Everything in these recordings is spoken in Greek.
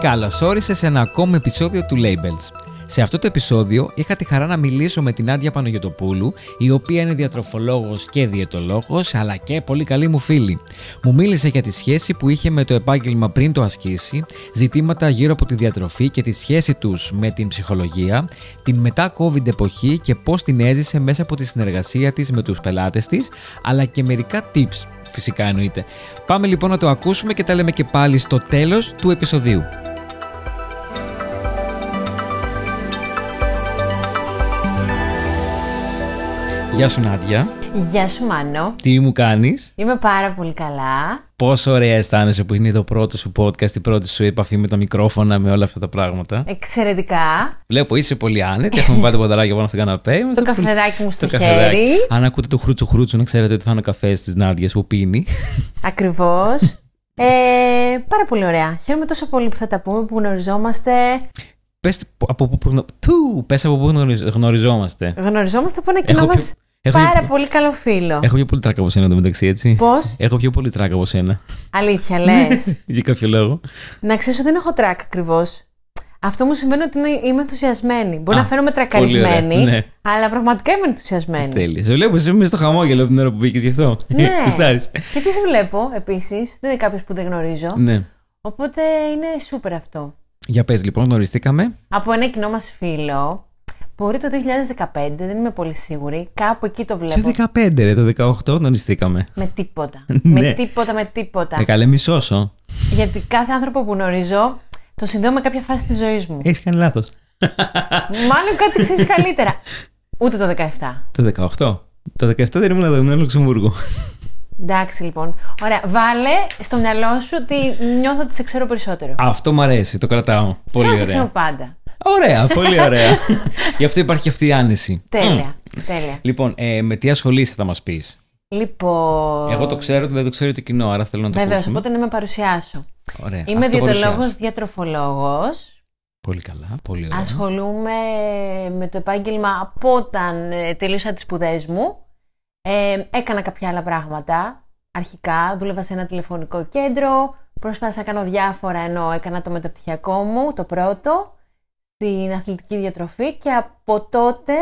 Καλώ όρισε σε ένα ακόμα επεισόδιο του Labels. Σε αυτό το επεισόδιο είχα τη χαρά να μιλήσω με την Άντια Παναγιωτοπούλου, η οποία είναι διατροφολόγος και διαιτολόγος, αλλά και πολύ καλή μου φίλη. Μου μίλησε για τη σχέση που είχε με το επάγγελμα πριν το ασκήσει, ζητήματα γύρω από τη διατροφή και τη σχέση τους με την ψυχολογία, την μετά COVID εποχή και πώς την έζησε μέσα από τη συνεργασία της με τους πελάτες της, αλλά και μερικά tips φυσικά εννοείται. Πάμε λοιπόν να το ακούσουμε και τα λέμε και πάλι στο τέλος του επεισοδίου. Γεια σου Νάντια. Γεια σου Μάνο. Τι μου κάνεις; Είμαι πάρα πολύ καλά. Πόσο ωραία αισθάνεσαι που είναι το πρώτο σου podcast, η πρώτη σου επαφή με τα μικρόφωνα, με όλα αυτά τα πράγματα. Εξαιρετικά. Βλέπω είσαι πολύ άνετη. Έχουμε βάλει το ποδαράκι πάνω στο καναπέ. το καφεδάκι μου στο χέρι. Αν ακούτε το χρούτσου χρούτσου, να ξέρετε ότι θα είναι ο καφές της Νάντιας που πίνει. Ακριβώς. ε, πάρα πολύ ωραία. Χαίρομαι τόσο πολύ που θα τα πούμε, που γνωριζόμαστε. Πες από πού, πες από πού γνωριζόμαστε. Γνωριζόμαστε από ένα κοινό μας Έχω Πάρα πιο... πολύ καλό φίλο. Έχω πιο πολύ τράκα από σένα το μεταξύ, έτσι. Πώς; Έχω πιο πολύ τράκα από σένα. Αλήθεια, λες. Για κάποιο λόγο. Να ξέρεις ότι δεν έχω τράκα ακριβώς. Αυτό μου σημαίνει ότι είμαι ενθουσιασμένη. Μπορεί Α, να φαίνομαι τρακαρισμένη, ναι. αλλά πραγματικά είμαι ενθουσιασμένη. Τέλεια. Σε βλέπω, εσύ είμαι στο χαμόγελο την ώρα που μπήκε γι' αυτό. Ναι. και τι σε βλέπω επίσης. Δεν είναι κάποιος που δεν γνωρίζω. Ναι. Οπότε είναι σούπερ αυτό. Για πες λοιπόν, γνωριστήκαμε. Από ένα κοινό μας φίλο Μπορεί το 2015, δεν είμαι πολύ σίγουρη. Κάπου εκεί το βλέπω. Το 2015, ρε, το 18 γνωριστήκαμε. Με τίποτα. με ναι. τίποτα, με τίποτα. Ε, καλέ, μισόσο. Γιατί κάθε άνθρωπο που γνωρίζω το συνδέω με κάποια φάση της ζωής μου. Έχεις κάνει λάθος. Μάλλον κάτι ξέρει καλύτερα. Ούτε το 17. Το 18. Το 17 δεν ήμουν εδώ, ήμουν Λουξεμβούργο. Εντάξει λοιπόν. Ωραία. Βάλε στο μυαλό σου ότι νιώθω ότι σε ξέρω περισσότερο. Αυτό μου αρέσει, το κρατάω. Πολύ Σαν ωραία. πάντα; Ωραία, πολύ ωραία. Γι' αυτό υπάρχει αυτή η άνεση. Τέλεια. τέλεια. Λοιπόν, ε, με τι ασχολείσαι θα μας πεις; Λοιπόν. Εγώ το ξέρω ότι δεν το ξέρει το κοινό, άρα θέλω να το Βεβαίως, οπότε να με παρουσιάσω. Ωραία. Είμαι διαιτολόγος διατροφολόγος. Πολύ καλά, πολύ ωραία. Ασχολούμαι με το επάγγελμα από όταν ε, τελείωσα τις σπουδές μου. Ε, έκανα κάποια άλλα πράγματα. Αρχικά δούλευα σε ένα τηλεφωνικό κέντρο. Προσπάθησα να κάνω διάφορα ενώ έκανα το μεταπτυχιακό μου, το πρώτο την αθλητική διατροφή και από τότε,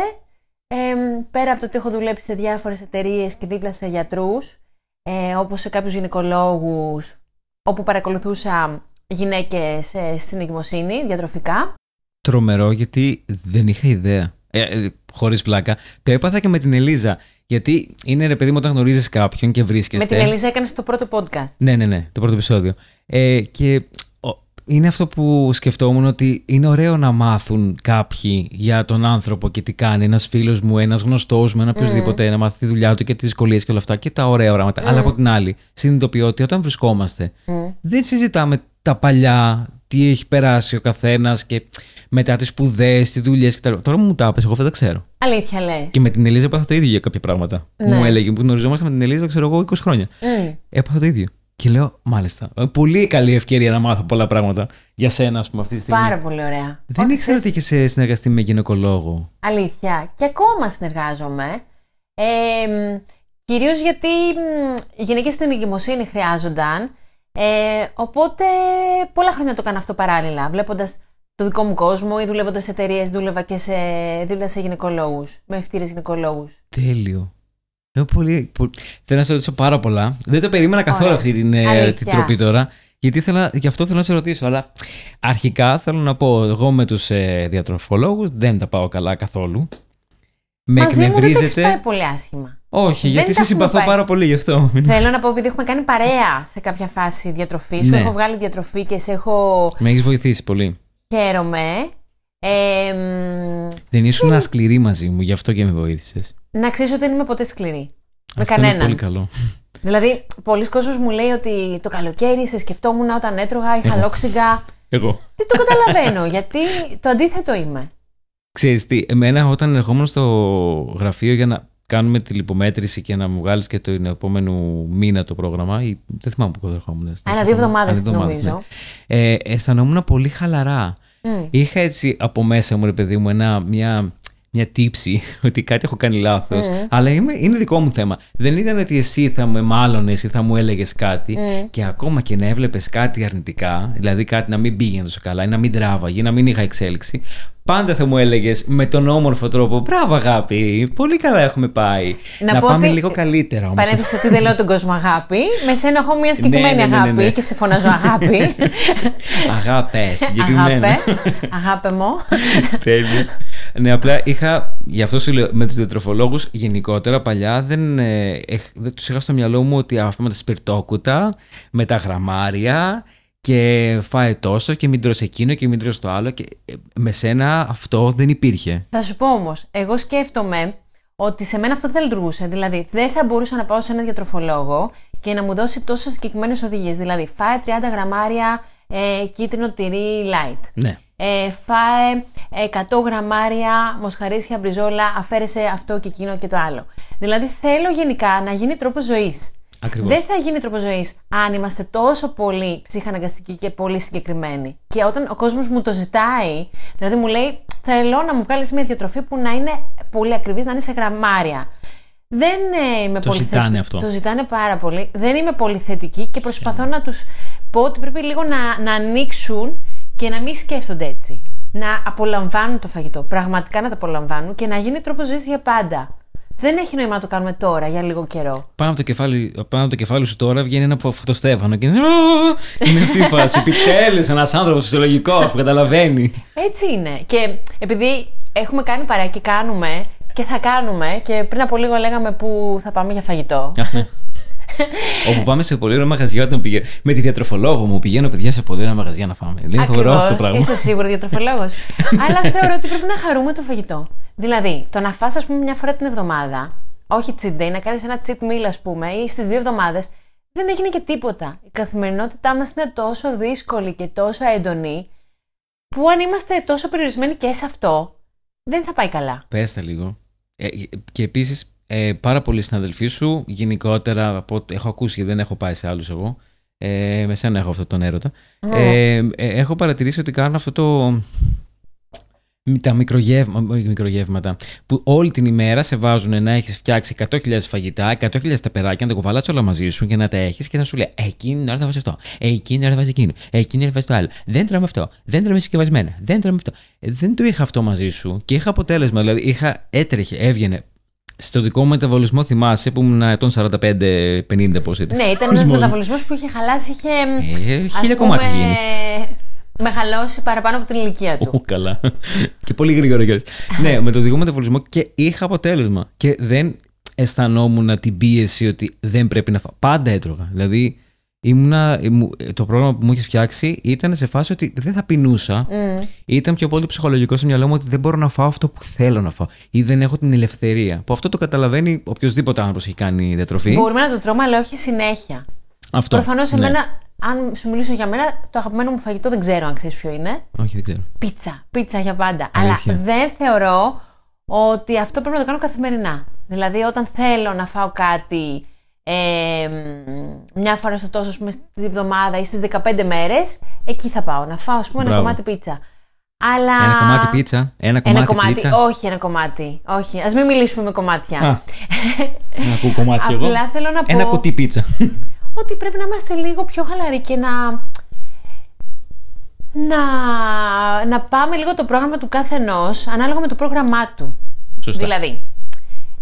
πέρα από το ότι έχω δουλέψει σε διάφορες εταιρείες και δίπλα σε γιατρούς, ε, όπως σε κάποιους γυναικολόγους, όπου παρακολουθούσα γυναίκες ε, στην εγκυμοσύνη, διατροφικά. Τρομερό, γιατί δεν είχα ιδέα. Ε, ε, Χωρίς πλάκα. Το έπαθα και με την Ελίζα. Γιατί είναι ρε παιδί μου όταν γνωρίζεις κάποιον και βρίσκεσαι. Με την Ελίζα έκανες το πρώτο podcast. Ναι, ναι, ναι, το πρώτο επεισόδιο. Ε, και είναι αυτό που σκεφτόμουν ότι είναι ωραίο να μάθουν κάποιοι για τον άνθρωπο και τι κάνει. Ένας φίλος μου, ένας γνωστός μου, ένα οποιοδήποτε, mm. να μάθει τη δουλειά του και τις δυσκολίες και όλα αυτά και τα ωραία πράγματα. Αλλά από την άλλη, συνειδητοποιώ ότι όταν βρισκόμαστε, δεν συζητάμε τα παλιά, τι έχει περάσει ο καθένας και μετά τις σπουδές, τις δουλειές κτλ. Τώρα μου τα πες, εγώ δεν τα ξέρω. Αλήθεια λες. Και με την Ελίζα έπαθα το ίδιο για κάποια πράγματα. Που μου ναι. έλεγε, που γνωριζόμαστε με την Ελίζα, ξέρω εγώ, 20 χρόνια. Mm. Έπαθα το ίδιο. Και λέω, μάλιστα. Πολύ καλή ευκαιρία να μάθω πολλά πράγματα για σένα, ας πούμε, αυτή τη στιγμή. Πάρα πολύ ωραία. Δεν ήξερα ότι είχες συνεργαστεί με γυναικολόγο. Αλήθεια. Και ακόμα συνεργάζομαι. Ε, Κυρίως γιατί οι γυναίκες στην εγκυμοσύνη χρειάζονταν. Ε, οπότε πολλά χρόνια το έκανα αυτό παράλληλα. Βλέποντας το δικό μου κόσμο ή δουλεύοντας σε εταιρείες, δούλευα και σε, δούλευα σε γυναικολόγους. Με ευθύρε γυναικολόγους. Τέλειο. Πολύ, πολύ... Θέλω να σε ρωτήσω πάρα πολλά. Δεν το περίμενα καθόλου αυτή την, ε, την τροπή τώρα. Γιατί ήθελα, γι' αυτό θέλω να σε ρωτήσω. Αλλά αρχικά θέλω να πω, εγώ με τους ε, διατροφολόγους δεν τα πάω καλά καθόλου. Με Μαζί εκνευρίζετε. Μου δεν πάει πολύ άσχημα. Όχι, γιατί σε συμπαθώ πάρα πολύ γι' αυτό. Θέλω να πω, επειδή έχουμε κάνει παρέα σε κάποια φάση διατροφή. Σου ναι. έχω βγάλει διατροφή και σε έχω. Με έχεις βοηθήσει πολύ. Χαίρομαι. Ε, δεν ήσουν και... σκληρή μαζί μου, γι' αυτό και με βοήθησες. Να ξέρεις ότι δεν είμαι ποτέ σκληρή. με κανέναν. Είναι πολύ καλό. Δηλαδή, πολλοί κόσμοι μου λέει ότι το καλοκαίρι σε σκεφτόμουν όταν έτρωγα, είχα Εγώ. λόξιγκα. Εγώ. Τι το καταλαβαίνω, γιατί το αντίθετο είμαι. Ξέρεις τι, εμένα όταν ερχόμουν στο γραφείο για να κάνουμε τη λιπομέτρηση και να μου βγάλεις και το επόμενο μήνα το πρόγραμμα. Ή, δεν θυμάμαι πού ερχόμουν. Ένα δύο εβδομάδες νομίζω. Ναι. Ε, αισθανόμουν πολύ χαλαρά. Mm. Είχα έτσι από μέσα μου, ρε παιδί μου, ένα, μια μια τύψη ότι κάτι έχω κάνει λάθος. Αλλά είμαι, είναι δικό μου θέμα. Δεν ήταν ότι εσύ θα με μάλωνες ή θα μου έλεγες κάτι. Και ακόμα και να έβλεπες κάτι αρνητικά, δηλαδή κάτι να μην πήγαινε τόσο καλά ή να μην τράβαγε ή να μην είχα εξέλιξη, πάντα θα μου έλεγες με τον όμορφο τρόπο Μπράβο, αγάπη. Πολύ καλά έχουμε πάει. Να, πάμε λίγο καλύτερα όμως. Παρένθεση ότι δεν λέω τον κόσμο αγάπη. Με σένα έχω μια συγκεκριμένη Ναι, ναι, ναι, ναι, αγάπη ναι. και σε φωνάζω αγάπη. Αγάπε, συγκεκριμένα. Αγάπε. Αγάπε μου. Τέλεια. Ναι, απλά είχα. Γι' αυτό σου λέω με τους διατροφολόγους γενικότερα παλιά δεν, ε, έχ- δεν τους είχα στο μυαλό μου ότι αυτά με τα σπιρτόκουτα, με τα γραμμάρια και φάε τόσο και μην τρως εκείνο και μην τρως το άλλο. Και ε, με σένα αυτό δεν υπήρχε. Θα σου πω όμως, εγώ σκέφτομαι ότι σε μένα αυτό δεν θα λειτουργούσε. Δηλαδή, δεν θα μπορούσα να πάω σε έναν διατροφολόγο και να μου δώσει τόσο συγκεκριμένες οδηγίες. Δηλαδή, φάε 30 γραμμάρια ε, κίτρινο τυρί light. Ναι. Ε, φάε 100 γραμμάρια μοσχαρίσια μπριζόλα, αφαίρεσε αυτό και εκείνο και το άλλο. Δηλαδή, θέλω γενικά να γίνει τρόπος ζωής. Ακριβώς. Δεν θα γίνει τρόπος ζωής αν είμαστε τόσο πολύ ψυχαναγκαστικοί και πολύ συγκεκριμένοι. Και όταν ο κόσμος μου το ζητάει, δηλαδή μου λέει, θέλω να μου βγάλεις μια διατροφή που να είναι πολύ ακριβής, να είναι σε γραμμάρια. Δεν ε, είμαι Το πολύ ζητάνε θετη- αυτό. Το ζητάνε πάρα πολύ. Δεν είμαι πολύ θετική και προσπαθώ να τους πω ότι πρέπει λίγο να, να ανοίξουν και να μην σκέφτονται έτσι. Να απολαμβάνουν το φαγητό. Πραγματικά να το απολαμβάνουν και να γίνει τρόπο ζωής για πάντα. Δεν έχει νόημα να το κάνουμε τώρα για λίγο καιρό. Πάνω από, το κεφάλι, πάνω από το κεφάλι σου τώρα βγαίνει ένα φω- φωτοστέφανο και είναι, «Α!» είναι αυτή η φάση. Επιτέλους ένας άνθρωπος φυσιολογικός που καταλαβαίνει. Έτσι είναι. Και επειδή έχουμε κάνει παρέα και κάνουμε και θα κάνουμε και πριν από λίγο λέγαμε που θα πάμε για φαγητό. Όπου πάμε σε πολύ ωραία μαγαζιά όταν πηγαίνω. Με τη διατροφολόγο μου πηγαίνω παιδιά σε πολύ ωραία μαγαζιά να φάμε. Είναι φοβερό αυτό το Ακριβώς. πράγμα. Είστε σίγουροι διατροφολόγος. Αλλά θεωρώ ότι πρέπει να χαρούμε το φαγητό. Δηλαδή, το να φας, ας πούμε, μια φορά την εβδομάδα, όχι cheat day, να κάνεις ένα cheat meal, ας πούμε, ή στις δύο εβδομάδες, δεν έγινε και τίποτα. Η καθημερινότητά μας είναι τόσο δύσκολη και τόσο έντονη, που αν είμαστε τόσο περιορισμένοι και σε αυτό, δεν θα πάει καλά. Πες τα λίγο. Ε, και επίσης, ε, πάρα πολλοί συναδελφοί σου, γενικότερα από ό,τι έχω ακούσει και δεν έχω πάει σε άλλους εγώ. Ε, με σένα έχω αυτόν τον έρωτα. Ε, ε, έχω παρατηρήσει ότι κάνουν αυτό το. Τα μικρογεύμα, όχι μικρογεύματα που όλη την ημέρα σε βάζουν να έχεις φτιάξει 100.000 φαγητά, 100.000 ταπεράκια, να τα κουβαλάς όλα μαζί σου και να τα έχεις και να σου λέει «Ε, Εκείνη την ώρα θα βάζεις αυτό. Ε, εκείνη την ώρα θα βάζεις εκείνο. Ε, εκείνη την ώρα θα βάζεις το άλλο. Δεν τρώμε αυτό. Δεν τρώμε συσκευασμένα. Δεν τρώμε αυτό. Ε, δεν το είχα αυτό μαζί σου και είχα αποτέλεσμα. Δηλαδή είχα, έτρεχε, έβγαινε. Στο δικό μου μεταβολισμό θυμάσαι που ήμουν ετών 45-50 πώς ήταν. Ναι, ήταν ένας μεταβολισμός που είχε χαλάσει, είχε. Ε, ας χίλια πούμε, κομμάτια γίνει. Μεγαλώσει παραπάνω από την ηλικία του. Ου, καλά. και πολύ γρήγορα κιόλας. ναι, με το δικό μου μεταβολισμό και είχα αποτέλεσμα. Και δεν αισθανόμουν την πίεση ότι δεν πρέπει να φάω. Πάντα έτρωγα. Δηλαδή, ήμουνα, μου- το πρόγραμμα που μου είχες φτιάξει ήταν σε φάση ότι δεν θα πεινούσα. Ήταν πιο πολύ ψυχολογικό στο μυαλό μου ότι δεν μπορώ να φάω αυτό που θέλω να φάω. Ή δεν έχω την ελευθερία. Που αυτό το καταλαβαίνει οποιοδήποτε άνθρωπος έχει κάνει διατροφή. Μπορούμε να το τρώμε, αλλά όχι συνέχεια. Αυτό. Προφανώς, ναι. εμένα, αν σου μιλήσω για μένα, το αγαπημένο μου φαγητό δεν ξέρω αν ξέρεις ποιο είναι. Όχι, δεν ξέρω. Πίτσα. Πίτσα για πάντα. Αλήθεια. Αλλά δεν θεωρώ ότι αυτό πρέπει να το κάνω καθημερινά. Δηλαδή, όταν θέλω να φάω κάτι ε, μ, μια φορά στο τόσο, ας πούμε, στη εβδομάδα ή στις 15 μέρες, εκεί θα πάω να φάω, ας πούμε, ένα Μπράβο. κομμάτι πίτσα. Αλλά... Ένα κομμάτι πίτσα; Ένα κομμάτι, Ένα κομμάτι, πίτσα; όχι ένα κομμάτι. Όχι, ας μην μιλήσουμε με κομμάτια. Α, να ακούω κομμάτι εγώ. Απλά θέλω να Ένα πω- κουτί πίτσα. ότι πρέπει να είμαστε λίγο πιο χαλαροί και να. Να, να πάμε λίγο το πρόγραμμα του κάθε ανάλογα με το πρόγραμμά του. Σωστά. Δηλαδή,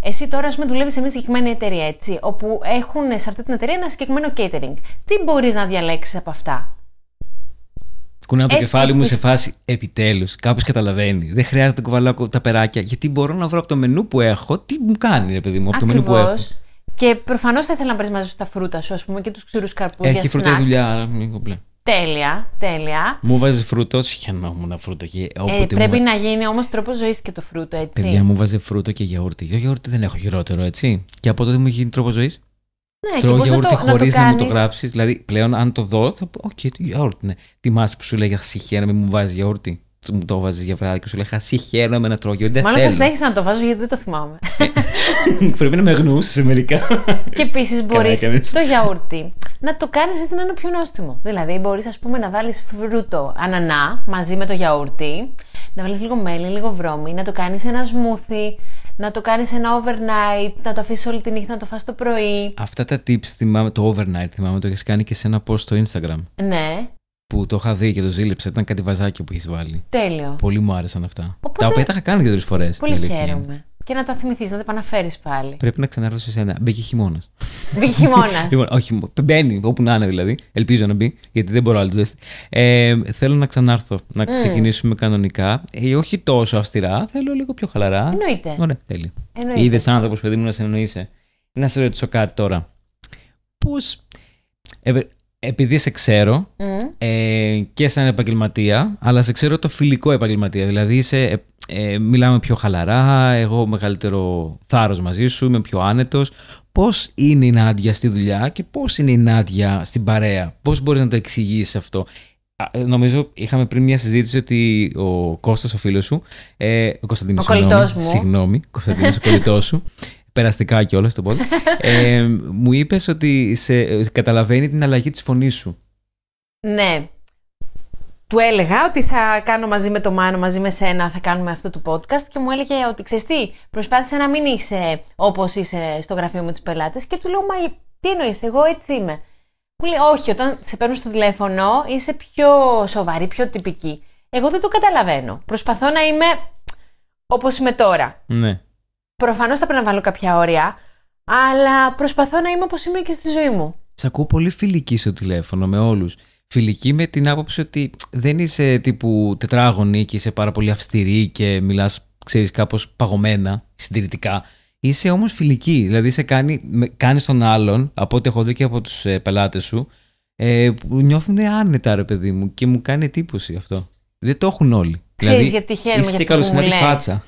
εσύ τώρα, ας πούμε, δουλεύεις σε μια συγκεκριμένη εταιρεία, έτσι, όπου έχουν σε αυτή την εταιρεία ένα συγκεκριμένο catering. Τι μπορείς να διαλέξεις από αυτά; Κουνάω το Έτσι κεφάλι μου σε πιστε- φάση επιτέλους. Κάποιος καταλαβαίνει. Δεν χρειάζεται να κουβαλάω τα περάκια. Γιατί μπορώ να βρω από το μενού που έχω τι μου κάνει, ρε παιδί μου, από το μενού που έχω. Ακριβώς. Και προφανώς θα ήθελα να πάρεις μαζί σου τα φρούτα σου, ας πούμε, και τους ξηρούς καρπούς. Έχει φρούτα η δουλειά, άρα μην κομπλέ. Τέλεια, τέλεια. Μου βάζεις φρούτο, σιχαινόμουν φρούτο και Ε, όποτε πρέπει μου... να γίνει όμως τρόπος ζωής και το φρούτο, έτσι. Παιδιά μου βάζει φρούτο και γιαούρτι. Το γιαούρτι δεν έχω χειρότερο, έτσι. Και από τότε μου έχει γίνει τρόπος ζωής. ναι, και Τρώω πώς γιαούρτι να το, να το χωρίς να, μου το κάνεις; γράψεις. Δηλαδή πλέον, αν το δω, θα πω: Οκ, τι γιαούρτι είναι. Θυμάσαι που σου λέγα σιχαίνομαι, μου βάζεις γιαούρτι. Του- Μου το βάζεις για βράδυ και σου λέγα σιχαίνομαι να τρώω γιαούρτι. Δεν Μάλλον θα θέλω. συνέχισα να το βάζω γιατί δεν το θυμάμαι. Πρέπει να με γνώσει μερικά. και επίσης μπορείς έκανες. το γιαούρτι να το κάνεις έτσι να είναι πιο νόστιμο. Δηλαδή, μπορείς, ας πούμε, να βάλεις φρούτο ανανά μαζί με το γιαούρτι, να βάλεις λίγο μέλι, λίγο βρώμη, να το κάνεις ένα smoothie, να το κάνεις ένα overnight, να το αφήσεις όλη τη νύχτα να το φας το πρωί. Αυτά τα tips θυμάμαι, το overnight θυμάμαι, το έχεις κάνει και σε ένα post στο Instagram. Ναι, Που το είχα δει και το ζήλεψα. Ήταν κάτι βαζάκια που έχεις βάλει. τέλειο. Πολύ μου άρεσαν αυτά. Οπότε- Τα οποία τα είχα κάνει και τρεις φορές. Πολύ χαίρομαι. Και να τα θυμηθείς, να τα επαναφέρεις πάλι. Πρέπει να ξανάρθω σε σένα. Μπήκε χειμώνας. Μπήκε χειμώνας. Λοιπόν, όχι, μπαίνει όπου να είναι δηλαδή. Ελπίζω να μπει, γιατί δεν μπορώ άλλο ζέστη. Ε, θέλω να ξανάρθω, να ξεκινήσουμε κανονικά. Ε, όχι τόσο αυστηρά, θέλω λίγο πιο χαλαρά. Εννοείται. Ωραία, τέλειο. Εννοείται. Είδες άνθρωπος, παιδί μου, να σε εννοείσαι. Να σε ρωτήσω κάτι τώρα. Πώς. Επειδή σε ξέρω Μμ. ε, και σαν επαγγελματία, αλλά σε ξέρω το φιλικό επαγγελματία. Δηλαδή είσαι, ε, ε, μιλάμε πιο χαλαρά, εγώ μεγαλύτερο θάρρος μαζί σου, είμαι πιο άνετος. Πώς είναι η Νάντια στη δουλειά και πώς είναι η Νάντια στην παρέα; Πώς μπορείς να το εξηγήσεις αυτό; Α, ε, Νομίζω είχαμε πριν μια συζήτηση ότι ο Κώστας ο φίλος σου, ε, ο Κωνσταντίνος, Ο κολλητός συγγνώμη, μου. Συγγνώμη, Κωνσταντίνος ο κολλητός σου. Περαστικά κιόλας το πόδι. Ε, μου είπες ότι σε, καταλαβαίνει την αλλαγή της φωνής σου. Ναι. Του έλεγα ότι θα κάνω μαζί με το Μάνο, μαζί με σένα, θα κάνουμε αυτό το podcast και μου έλεγε ότι ξέρεις τι, προσπάθησε να μην είσαι όπως είσαι στο γραφείο με τους πελάτες και του λέω, Μα τι εννοείς, εγώ έτσι είμαι. Μου λέει, Όχι, όταν σε παίρνω στο τηλέφωνο είσαι πιο σοβαρή, πιο τυπική. Εγώ δεν το καταλαβαίνω. Προσπαθώ να είμαι όπως είμαι τώρα. Ναι. Προφανώς θα πρέπει να βάλω κάποια όρια, αλλά προσπαθώ να είμαι όπως είμαι και στη ζωή μου. Σε ακούω πολύ φιλική στο τηλέφωνο με όλους. Φιλική με την άποψη ότι δεν είσαι τύπου τετράγωνη και είσαι πάρα πολύ αυστηρή και μιλάς, ξέρεις, κάπως παγωμένα, συντηρητικά. Είσαι όμως φιλική, δηλαδή σε κάνει, με- κάνεις τον άλλον, από ό,τι έχω δει και από τους ε, πελάτες σου, ε, που νιώθουν άνετα ρε παιδί μου και μου κάνει εντύπωση αυτό. Δεν το έχουν όλοι. Ξέρεις δηλαδή, γιατί χαίρομαι είσαι για και αυτό που μου καλοσυνάτη λες. φάτσα.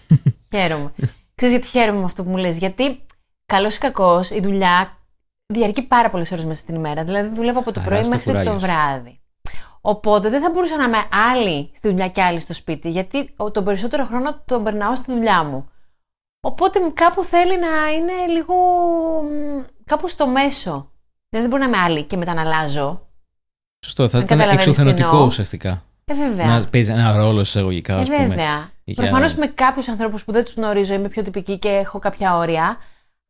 Χαίρομαι. Ξέρεις γιατί χαίρομαι με αυτό που μου λες. Γιατί καλός ή κακός η δουλειά διαρκεί πάρα πολλές ώρες μέσα στην ημέρα. Δηλαδή δουλεύω από το Άρα, πρωί στο μέχρι κουράγιο το σου. βράδυ. Οπότε δεν θα μπορούσα να είμαι άλλη στη δουλειά και άλλη στο σπίτι, γιατί ο- τον περισσότερο χρόνο τον περνάω στη δουλειά μου. Οπότε μου κάπου θέλει να είναι λίγο μ, κάπου στο μέσο. Δηλαδή δεν μπορεί να είμαι άλλη και μετά να αλλάζω. Σωστό, θα Αν ήταν καταλαβαίνεις τι εξουθενωτικό εννοώ. ουσιαστικά. Ε, βέβαια. Να παίζει ένα ρόλο εισαγωγικά, Ε, ας πούμε. Βέβαια. Για- Προφανώς με κάποιους ανθρώπους που δεν τους γνωρίζω είμαι πιο τυπική και έχω κάποια όρια.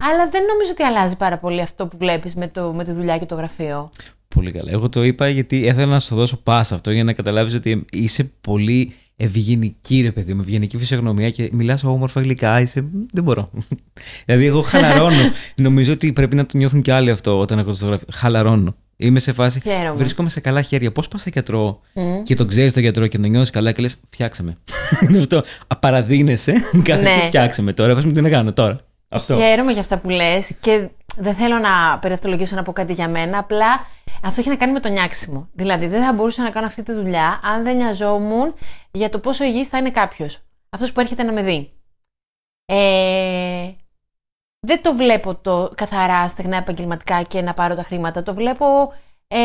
Αλλά δεν νομίζω ότι αλλάζει πάρα πολύ αυτό που βλέπεις με, το, με τη δουλειά και το γραφείο. Πολύ καλά. Εγώ το είπα γιατί ήθελα να σου δώσω πάσα αυτό για να καταλάβεις ότι είσαι πολύ ευγενική, ρε παιδί μου, ευγενική φυσιογνωμία και μιλάς όμορφα γλυκά. Είσαι. Δεν μπορώ. δηλαδή, εγώ χαλαρώνω. Νομίζω ότι πρέπει να το νιώθουν και άλλοι αυτό όταν ακούω στο γραφείο. Χαλαρώνω. Είμαι σε φάση. Χαίρομαι. Βρίσκομαι σε καλά χέρια. Πώς πας σε γιατρό και τον ξέρεις τον γιατρό και τον νιώθεις καλά και λες: Φτιάξε με. Είναι αυτό. Απαραδίνεσαι. Κάθε Ναι. φτιάξε με τώρα. Πες μου τι να κάνω τώρα. Αυτό. Χαίρομαι για αυτά που λες και δεν θέλω να περιευτολογήσω να πω κάτι για μένα. Απλά αυτό έχει να κάνει με το νιάξιμο. Δηλαδή, δεν θα μπορούσα να κάνω αυτή τη δουλειά αν δεν νοιαζόμουν για το πόσο υγιής θα είναι κάποιος. Αυτός που έρχεται να με δει. Ε, δεν το βλέπω το καθαρά στεγνά επαγγελματικά και να πάρω τα χρήματα. Το βλέπω ε,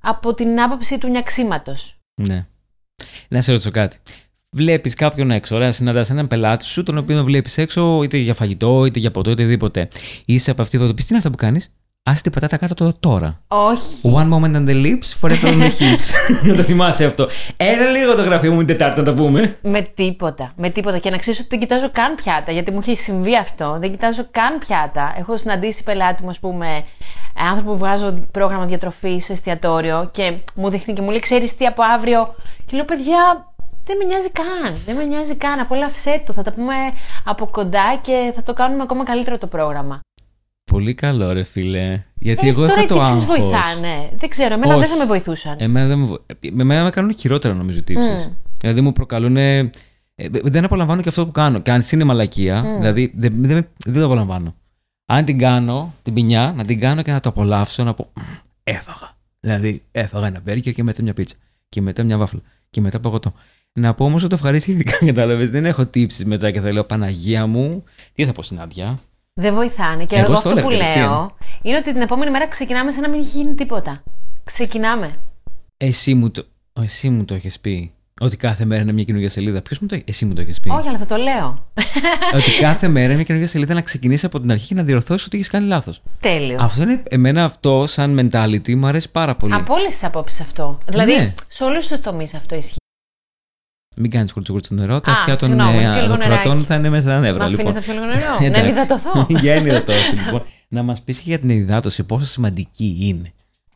από την άποψη του νιαξίματος. Ναι. Να σε ρωτήσω κάτι. Βλέπεις κάποιον έξω, ωραία, συναντάς έναν πελάτη σου, τον οποίο βλέπεις έξω είτε για φαγητό, είτε για ποτό, οτιδήποτε. Είσαι από αυτή εδώ, πεις τι είναι αυτό που κάνεις; Άσε την πατάτα κάτω το τώρα. Όχι. One moment on the lips, forever on the hips. Να το θυμάσαι αυτό. Έλα λίγο το γραφείο μου την Τετάρτη να το πούμε. Με τίποτα. Με τίποτα. Και να ξέρεις ότι δεν κοιτάζω καν πιάτα, γιατί μου έχει συμβεί αυτό. Δεν κοιτάζω καν πιάτα. Έχω συναντήσει πελάτη μου, ας πούμε, άνθρωπο που βγάζω πρόγραμμα διατροφής σε εστιατόριο και μου δείχνει και μου λέει: Ξέρεις τι από αύριο. Και λέω: Παιδιά, δεν με νοιάζει καν. Δεν με νοιάζει καν. Απόλαυσέ το. Θα τα πούμε από κοντά και θα το κάνουμε ακόμα καλύτερο το πρόγραμμα. Πολύ καλό, ρε φίλε. Γιατί Ε, εγώ τώρα έχω οι το τύψεις άγχος. βοηθάνε. Δεν ξέρω, εμένα Όχι. δεν θα με βοηθούσαν. Εμένα δεν με, βο- με εμένα με κάνουν χειρότερα νομίζω τύψεις. Δηλαδή μου προκαλούν. Ε, δεν απολαμβάνω και αυτό που κάνω. Και αν είναι μαλακία, δηλαδή δεν, δεν, δεν το απολαμβάνω. Αν την κάνω, την ποινιά, να την κάνω και να το απολαύσω, να πω «Μμ, Έφαγα. Δηλαδή έφαγα ένα μπέργκερ και μετά μια πίτσα. Και μετά μια βάφλα. Και μετά παγωτό. Να πω όμως ότι το ευχαρίστηθηκα, κατάλαβες. Δεν έχω τύψεις μετά και θα λέω Παναγία μου. Τι θα πω στην άδεια. Δεν βοηθάνε. Και Εγώ εγώ, στο αυτό έλεγα που κατευθείαν. λέω είναι ότι την επόμενη μέρα ξεκινάμε σαν να μην έχει γίνει τίποτα. Ξεκινάμε. Εσύ μου το, εσύ μου το έχεις πει. Ότι κάθε μέρα είναι μια καινούργια σελίδα; Ποιος μου το Εσύ μου το έχεις πει; Όχι, αλλά θα το λέω. ότι κάθε μέρα είναι μια καινούργια σελίδα να ξεκινήσεις από την αρχή και να διορθώσεις ότι έχεις κάνει λάθος. Τέλειο. Αυτό είναι, εμένα αυτό σαν mentality μου αρέσει πάρα πολύ. Από όλες τις απόψεις αυτό. Δηλαδή, Ναι. σε όλους τους τομείς αυτό ισχύει. Μην κάνεις κουρτσούκουρ στο νερό. Τα Α, αυτιά των συγγνώμη, ε, πιω λίγο ακροατών νεράκι. θα είναι μέσα στα νεύρα. Μα λοιπόν. αφήνεις να πιω λίγο νερό, να Εντάξει. ενυδατωθώ. για ενυδατώση, λοιπόν. Να μας πεις για την ενυδάτωση πόσο σημαντική είναι.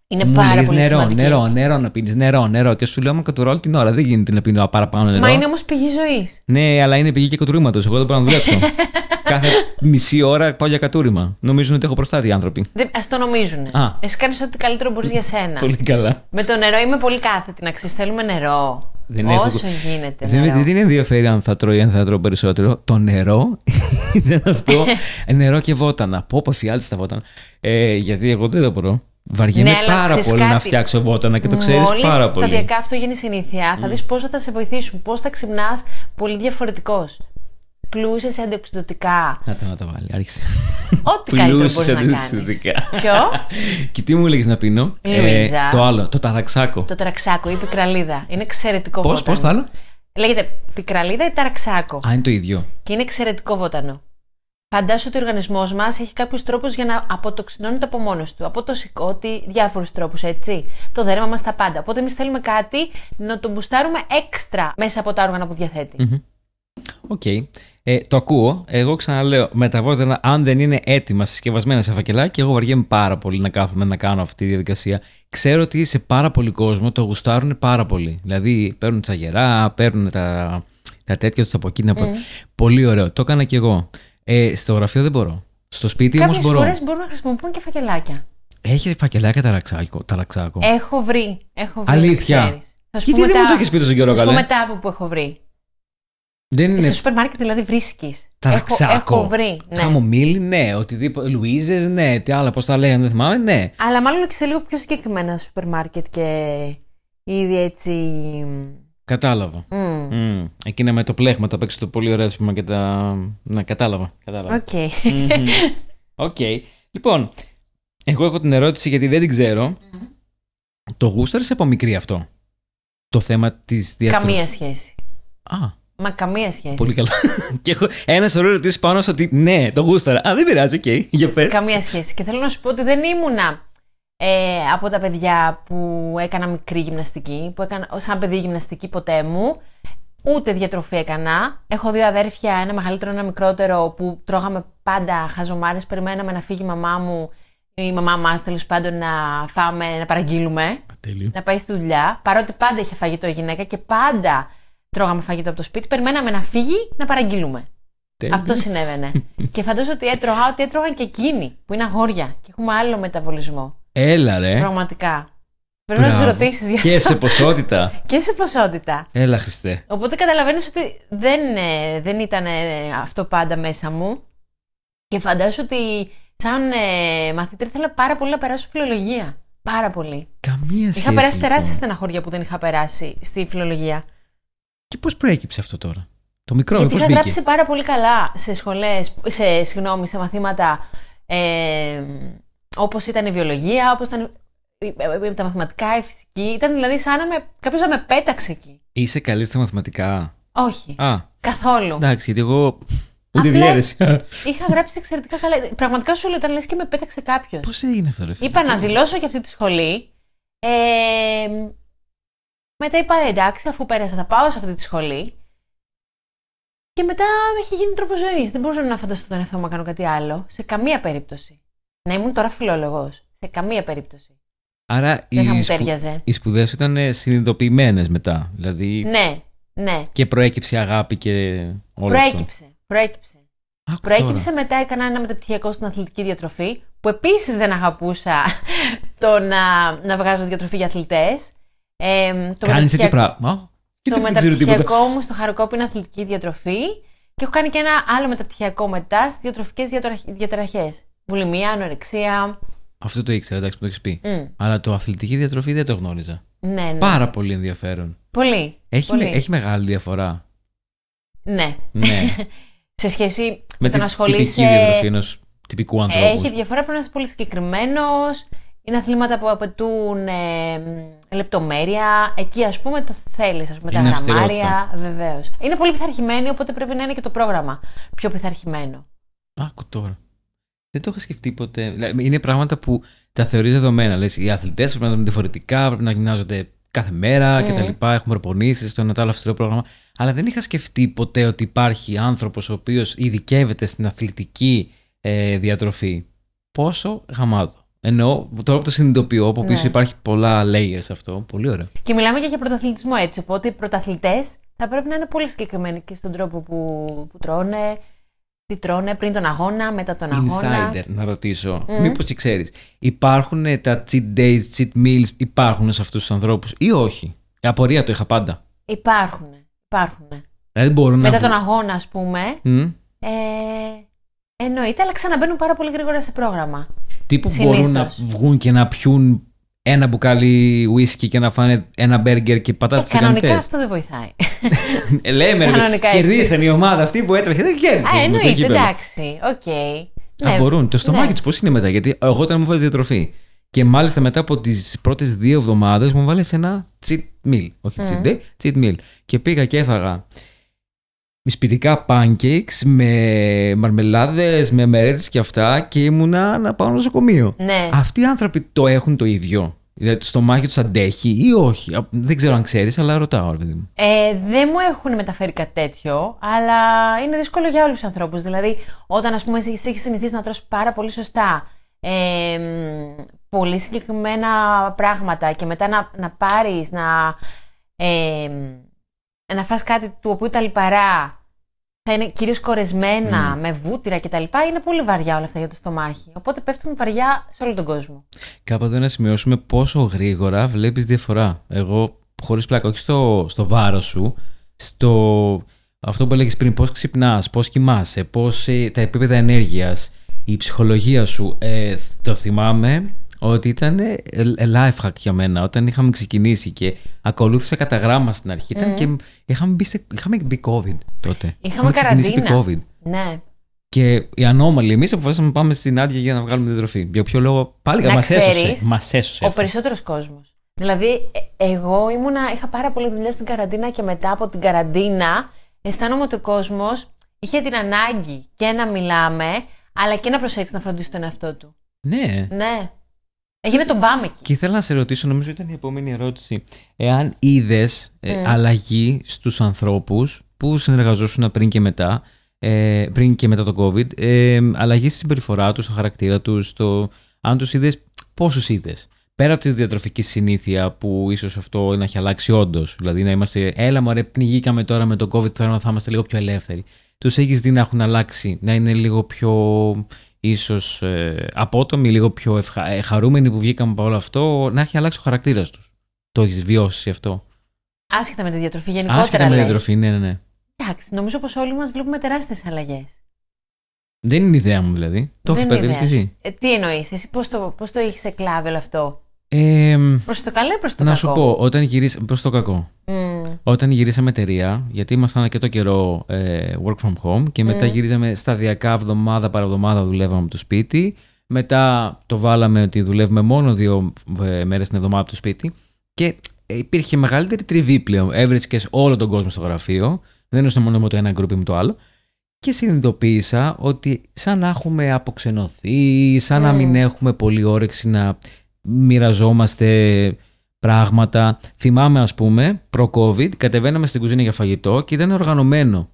Είναι Μου πάρα λες πολύ νερό, σημαντική. νερό, νερό να πίνεις, νερό, νερό. Και σου λέω, άμα κατουρώ όλη την ώρα. Δεν γίνεται να πίνω παραπάνω νερό. Μα είναι όμως πηγή ζωής. Ναι, αλλά είναι πηγή και κατουρήματο. Εγώ δεν μπορώ να δουλέψω. Κάθε μισή ώρα πάω για κατούριμα. Νομίζουν ότι έχω προστάτη οι άνθρωποι. Α το νομίζουν. Α. Εσύ κάνεις ό,τι καλύτερο μπορείς για σένα. Πολύ καλά. Με το νερό είμαι πολύ κάθετη να ξέρεις. Θέλουμε νερό. Δεν έχω- Όσο γίνεται. Δεν, νερό. δεν είναι ενδιαφέρει αν θα τρώει ή αν θα τρώω περισσότερο. Το νερό ήταν αυτό. νερό και βότανα. Πω, πω, φιάλτη στα βότανα. Ε, γιατί εγώ δεν το μπορώ. Βαριέμαι Ναι, αλλά πάρα ξέρεις πολύ να κάτι; φτιάξω βότανα και το ξέρεις Μόλις πάρα πολύ. σταδιακά αυτό γίνει συνήθεια, θα δεις πόσο θα σε βοηθήσουν. Πώς θα ξυπνάς πολύ διαφορετικός. Πλούσια σε αντιοξυδοτικά. Να τα, να τα βάλει, άρχισε. Ό,τι καλύτερο Πλούσιες μπορείς να κάνεις. αντιοξυδοτικά. Ποιο; και τι μου έλεγες να πίνω; Ε, Λουίζα. το άλλο, το ταραξάκο. το ταραξάκο ή πικραλίδα. Είναι εξαιρετικό Πώς, βότανο. πώς το άλλο; Λέγεται πικραλίδα ή ταραξάκο. Α, είναι το ίδιο. Και είναι εξαιρετικό βότανο. Φαντάσου ότι ο οργανισμός μας έχει κάποιους τρόπους για να αποτοξινώνεται από μόνος του. Από το σηκώτη, διάφορους τρόπους, έτσι. Το δέρμα μας, τα πάντα. Οπότε εμείς θέλουμε κάτι να το μπουστάρουμε έξτρα μέσα από τα όργανα που διαθέτει. Οκ. Ε, το ακούω. Εγώ ξαναλέω, με τα βότανα, αν δεν είναι έτοιμα συσκευασμένα σε φακελάκι, εγώ βαριέμαι πάρα πολύ να κάθομαι να κάνω αυτή τη διαδικασία. Ξέρω ότι σε πάρα πολύ κόσμο το γουστάρουν πάρα πολύ. Δηλαδή, παίρνουν τσαγερά, παίρνουν τα, τα τέτοια τους από εκεί. να πω- Πολύ ωραίο. Το έκανα κι εγώ. Ε, στο γραφείο δεν μπορώ. Στο σπίτι όμως Κάποιες μπορώ. φορές μπορούμε να χρησιμοποιούμε και φακελάκια. Έχει φακελάκια ταραξάκο. ταραξάκο. Έχω βρει. Έχω βρει Αλήθεια. Να ξέρεις. Θα σου Γιατί πω δεν μετά- μου το έχεις πει τόσο καιρό, θα σου πω καλέ; μετά από που έχω βρει. Δεν είναι. Στο σούπερ μάρκετ δηλαδή βρίσκεις. Ταραξάκο. Έχω, έχω βρει. Ναι. Χαμομήλι, ναι. Οτιδήποτε. Λουίζες, ναι. Τι άλλα, πώς τα λέγανε, δεν θυμάμαι, ναι. Αλλά μάλλον και σε λίγο πιο συγκεκριμένα σούπερ μάρκετ και ήδη έτσι. Κατάλαβα. μμ. Mm. Εκείνα με το πλέγμα, τα παίξω το πολύ ωραία πούμε, και τα. Ναι, κατάλαβα. κατάλαβα. Οκ. Μμμ. Οκ. Λοιπόν, εγώ έχω την ερώτηση γιατί δεν την ξέρω. Το γούσταρες από μικρή αυτό; Το θέμα της διατροφής. Καμία σχέση. Α, Μα καμία σχέση. πολύ καλά. και έχω ένα σωρό ερωτήσεις πάνω στο ότι ναι, το γούσταρα. Α, δεν πειράζει, οκ. Για πες. Καμία σχέση. Και θέλω να σου πω ότι δεν ήμουνα ε, από τα παιδιά που έκανα μικρή γυμναστική, που έκανα σαν παιδί γυμναστική ποτέ μου. Ούτε διατροφή έκανα. Έχω δύο αδέρφια, ένα μεγαλύτερο, ένα μικρότερο, που τρώγαμε πάντα χαζομάρες. Περιμέναμε να φύγει η μαμά μου, η μαμά μας τέλος πάντων, να φάμε, να παραγγείλουμε, Τέλειο. να πάει στη δουλειά. Παρότι πάντα είχε φαγητό η γυναίκα και πάντα τρώγαμε φαγητό από το σπίτι, περιμέναμε να φύγει να παραγγείλουμε. Τέλειο. Αυτό συνέβαινε. και φαντάζομαι ότι έτρωγα ότι έτρωγαν και εκείνοι, που είναι αγόρια και έχουμε άλλο μεταβολισμό. Έλα, ρε. Πραγματικά. Πρέπει να του Μπράβο. ρωτήσεις για Και σε ποσότητα. και σε ποσότητα. Έλα, Χριστέ. Οπότε καταλαβαίνεις ότι δεν, ε, δεν ήταν ε, αυτό πάντα μέσα μου. Και φαντάζομαι ότι σαν ε, μαθήτρια ήθελα πάρα πολύ να περάσω φιλολογία. Πάρα πολύ. Καμία σχέση. είχα περάσει λοιπόν. τεράστια στεναχώρια που δεν είχα περάσει στη φιλολογία. Και πώς προέκυψε αυτό τώρα; Το μικρό, Γιατί πώς είχα μπήκε; γράψει πάρα πολύ καλά σε σχολές, σε, συγγνώμη, σε μαθήματα ε, όπως ήταν η βιολογία, όπως ήταν η- ε, ε, τα μαθηματικά, η φυσική. Ήταν δηλαδή σαν να με, κάποιος να με πέταξε εκεί. Είσαι καλής στα μαθηματικά; Όχι, Α, καθόλου. εντάξει, γιατί εγώ. Ούτε Απλά- διαίρεση. Είχα γράψει εξαιρετικά καλά. Πραγματικά σου λέω, ήταν λες και με πέταξε κάποιος. Πώς έγινε αυτό, ρε φίλε; Είπα να δηλώσω και αυτή τη σχολή. Ε, μετά είπα εντάξει, αφού πέρασα θα πάω σε αυτή τη σχολή. Και μετά έχει γίνει τρόπος ζωής. Δεν μπορούσα να φανταστώ τον εαυτό μου να κάνω κάτι άλλο. Σε καμία περίπτωση. Να ήμουν τώρα φιλόλογος. Σε καμία περίπτωση. Άρα Δεν θα οι, μου σπου... τέριαζε. οι σπουδές σου ήταν συνειδητοποιημένες μετά. Δηλαδή Ναι, ναι. και προέκυψε η αγάπη και όλο Προέκυψε. Προέκυψε. αυτό. Άκου Προέκυψε τώρα. μετά, έκανα ένα μεταπτυχιακό στην αθλητική διατροφή, που επίσης δεν αγαπούσα το να, να βγάζω διατροφή για αθλητές. Ε, το Κάνεις τέτοιο μεταπτυχιακό- πράγμα. Α, Το γιατί δεν ξέρω τίποτα. μεταπτυχιακό μου στο Χαροκόπο είναι αθλητική διατροφή και έχω κάνει και ένα άλλο μεταπτυχιακό μετά στις διατροφικές διαταραχές. Βουλημία, ανορεξία. Αυτό το ήξερα, εντάξει, μου το έχεις πει. Μμ, Αλλά το αθλητική διατροφή δεν το γνώριζα. ναι, ναι. Πάρα πολύ ενδιαφέρον. Πολύ. Έχει, πολύ. με- έχει μεγάλη διαφορά. Ναι. Ναι. Σε σχέση με, με το την να τυπική ασχολείσαι. διατροφή ενός τυπικού ανθρώπου. Έχει διαφορά, πρέπει να είσαι πολύ συγκεκριμένος. Είναι αθλήματα που απαιτούν ε, λεπτομέρεια. Εκεί, ας πούμε, το θέλεις. Α πούμε, τα Είναι γραμμάρια. Βεβαίως. Είναι πολύ πειθαρχημένοι, οπότε πρέπει να είναι και το πρόγραμμα πιο πειθαρχημένο. Άκου τώρα. Δεν το είχα σκεφτεί ποτέ. Δηλαδή, είναι πράγματα που τα θεωρείς δεδομένα. Λες, οι αθλητές πρέπει να δουν διαφορετικά, πρέπει να γυμνάζονται κάθε μέρα και τα λοιπά. Έχουμε προπονήσει το ένα το άλλο αυστηρό πρόγραμμα. Αλλά δεν είχα σκεφτεί ποτέ ότι υπάρχει άνθρωπος ο οποίος ειδικεύεται στην αθλητική ε, διατροφή. Πόσο γαμάτο. Εννοώ, τώρα που το συνειδητοποιώ, από πίσω Ναι. υπάρχει πολλά layers αυτό. Πολύ ωραίο. Και μιλάμε και για πρωταθλητισμό έτσι. Οπότε οι πρωταθλητές θα πρέπει να είναι πολύ συγκεκριμένοι και στον τρόπο που, που τρώνε, τι τρώνε πριν τον αγώνα, μετά τον αγώνα. Insider, να ρωτήσω. Μήπως και ξέρεις, υπάρχουν ε, τα cheat days, cheat meals, υπάρχουν σε αυτούς τους ανθρώπους ή όχι; Η απορία το είχα πάντα. Υπάρχουν. Υπάρχουν. Δηλαδή μπορούν Μετά να... τον αγώνα, ας πούμε. Μμ. Ε, εννοείται, αλλά ξαναμπαίνουν πάρα πολύ γρήγορα σε πρόγραμμα. Τύπου Συνήθως. μπορούν να βγουν και να πιούν ένα μπουκάλι whisky και να φάνε ένα μπέργκερ και Ε, πατάτες κανονικά τηγανιτές. αυτό δεν βοηθάει. Ε, λέμε, ρε, Κανονικά έτσι. κερδίσαν η ομάδα αυτή που έτρεχε, δεν κέρδισε. Α, με το εννοείται, κύπελλο. εντάξει. Οκ. Α, Ναι. μπορούν. Το στομάχι Ναι. τους πώς είναι μετά. Γιατί εγώ όταν μου βάζεις διατροφή και μάλιστα μετά από τις πρώτες δύο εβδομάδες μου βάλει ένα cheat meal. Όχι cheat day, cheat meal. Και πήγα και έφαγα με σπιτικά pancakes, με μαρμελάδες, με μερέτες και αυτά και ήμουνα να πάω νοσοκομείο. Ναι. Αυτοί οι άνθρωποι το έχουν το ίδιο; Δηλαδή το στομάχι τους αντέχει ή όχι; Α, Δεν ξέρω αν ξέρεις, αλλά ρωτάω, ρε παιδί μου. Ε, δεν μου έχουν μεταφέρει κάτι τέτοιο, αλλά είναι δύσκολο για όλους τους ανθρώπους. Δηλαδή, όταν ας πούμε εσύ έχεις συνηθίσει να τρως πάρα πολύ σωστά, ε, μ, πολύ συγκεκριμένα πράγματα και μετά να, να πάρεις, να, ε, μ, να φας κάτι του οποίου τα λιπαρά θα είναι κυρίως κορεσμένα, με βούτυρα κτλ. Είναι πολύ βαριά όλα αυτά για το στομάχι. Οπότε πέφτουν βαριά σε όλο τον κόσμο. Κάποτε να σημειώσουμε πόσο γρήγορα βλέπεις διαφορά. Εγώ, χωρίς πλάκα, όχι στο, στο βάρος σου, στο αυτό που έλεγες πριν, πώς ξυπνάς, πώς κοιμάσαι, πώς τα επίπεδα ενέργειας, η ψυχολογία σου. Ε, το θυμάμαι ότι ήταν ε, ε, life hack για μένα. Όταν είχαμε ξεκινήσει και ακολούθησα κατά γράμμα στην αρχή, ήταν και είχαμε μπει, σε- είχαμε μπει COVID τότε. Είχαμε ξεκινήσει επί καραντίνα. COVID. Ναι. Και οι ανώμαλοι, εμείς αποφασίσαμε να πάμε στην άδεια για να βγάλουμε τη διατροφή. Για ποιο λόγο, πάλι Να μας έσωσε. ξέρεις, Μας έσωσε Ο αυτό. περισσότερος κόσμος. Δηλαδή, ε, εγώ ήμουνα, είχα πάρα πολλή δουλειά στην καραντίνα και μετά από την καραντίνα αισθάνομαι ότι ο κόσμος είχε την ανάγκη και να μιλάμε, αλλά και να προσέξει να φροντίσει τον εαυτό του. Ναι. Ναι. Έγινε τον πάμε εκεί. Και ήθελα να σε ρωτήσω, νομίζω ήταν η επόμενη ερώτηση. Εάν είδες αλλαγή στους ανθρώπους που συνεργαζόσουν πριν και μετά, ε, πριν και μετά το COVID, ε, αλλαγή στη συμπεριφορά τους, στο χαρακτήρα τους, στο αν τους είδες, πόσους είδες. Πέρα από τη διατροφική συνήθεια που ίσως αυτό να έχει αλλάξει όντως. Δηλαδή να είμαστε, έλα μωρέ, πνιγήκαμε τώρα με το COVID, τώρα θα είμαστε λίγο πιο ελεύθεροι. Τους έχεις δει να έχουν αλλάξει, να είναι λίγο πιο ίσως ε, απότομοι, λίγο πιο ευχα... ε, χαρούμενοι που βγήκαμε από όλο αυτό, να έχει αλλάξει ο χαρακτήρας τους. Το έχεις βιώσει αυτό; Άσχετα με τη διατροφή, γενικότερα. Άσχετα με τη λες. διατροφή, ναι, ναι, ναι. Εντάξει, νομίζω πως όλοι μας βλέπουμε τεράστιες αλλαγές. Δεν είναι ιδέα μου δηλαδή. Το έχεις παρατηρήσει και εσύ. Ε, τι εννοείς, εσύ πώς το, πώς το έχει εκλάβει όλο αυτό; Ε, Προς το καλό ή προς το να κακό; σου πω, όταν γυρίσαμε. Προς το κακό. Μμ. Όταν γυρίσαμε εταιρεία, γιατί ήμασταν αρκετό καιρό ε, work from home και μετά γυρίζαμε σταδιακά εβδομάδα παραβδομάδα δουλεύαμε από το σπίτι. Μετά το βάλαμε ότι δουλεύουμε μόνο δύο ε, μέρες την εβδομάδα από το σπίτι και ε, υπήρχε μεγαλύτερη τριβή πλέον. Έβρισκες όλο τον κόσμο στο γραφείο. Δεν ήσουν μόνο με το ένα γκρουπ ή με το άλλο. Και συνειδητοποίησα ότι σαν να έχουμε αποξενωθεί, σαν να μην έχουμε πολύ όρεξη να μοιραζόμαστε πράγματα. Θυμάμαι, ας πούμε, προ-COVID, κατεβαίναμε στην κουζίνα για φαγητό και ήταν οργανωμένο.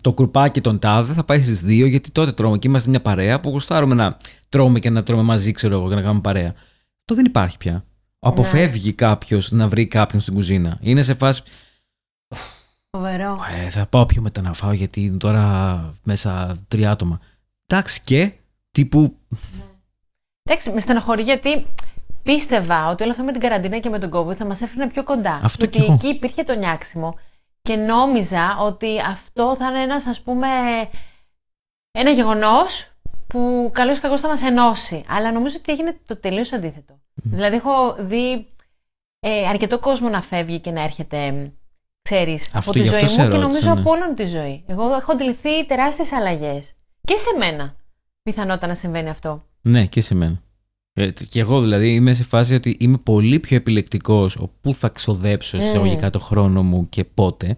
Το κρουπάκι των τάδε θα πάει στις 2 γιατί τότε τρώμε και είμαστε μια παρέα που γουστάρουμε να τρώμε και να τρώμε μαζί, ξέρω εγώ, και να κάνουμε παρέα. Αυτό δεν υπάρχει πια. Αποφεύγει κάποιος να βρει κάποιον στην κουζίνα. Είναι σε φάση. Φοβερό. Ε, θα πάω πιο μετά να φάω γιατί είναι τώρα μέσα τρία άτομα. Εντάξει και τύπου. Εντάξει, με στενοχωρεί γιατί πίστευα ότι όλο αυτό με την καραντίνα και με τον COVID θα μας έφερνε πιο κοντά. Αυτό γιατί κι εγώ. εκεί υπήρχε το νιάξιμο και νόμιζα ότι αυτό θα είναι ένας, ας πούμε, ένα γεγονός που καλώς ή κακό θα μας ενώσει. Αλλά νομίζω ότι έγινε το τελείως αντίθετο. Δηλαδή, έχω δει ε, αρκετό κόσμο να φεύγει και να έρχεται, ξέρεις, από Αυτό τη γι' ζωή αυτό μου σε και ρώτησα, νομίζω ναι. από όλων τη ζωή. Εγώ έχω αντιληφθεί τεράστιες αλλαγές. Και σε μένα πιθανότατα να συμβαίνει αυτό. Ναι, και σε μένα. Ε, και εγώ δηλαδή είμαι σε φάση ότι είμαι πολύ πιο επιλεκτικός πού θα ξοδέψω εισαγωγικά το χρόνο μου και πότε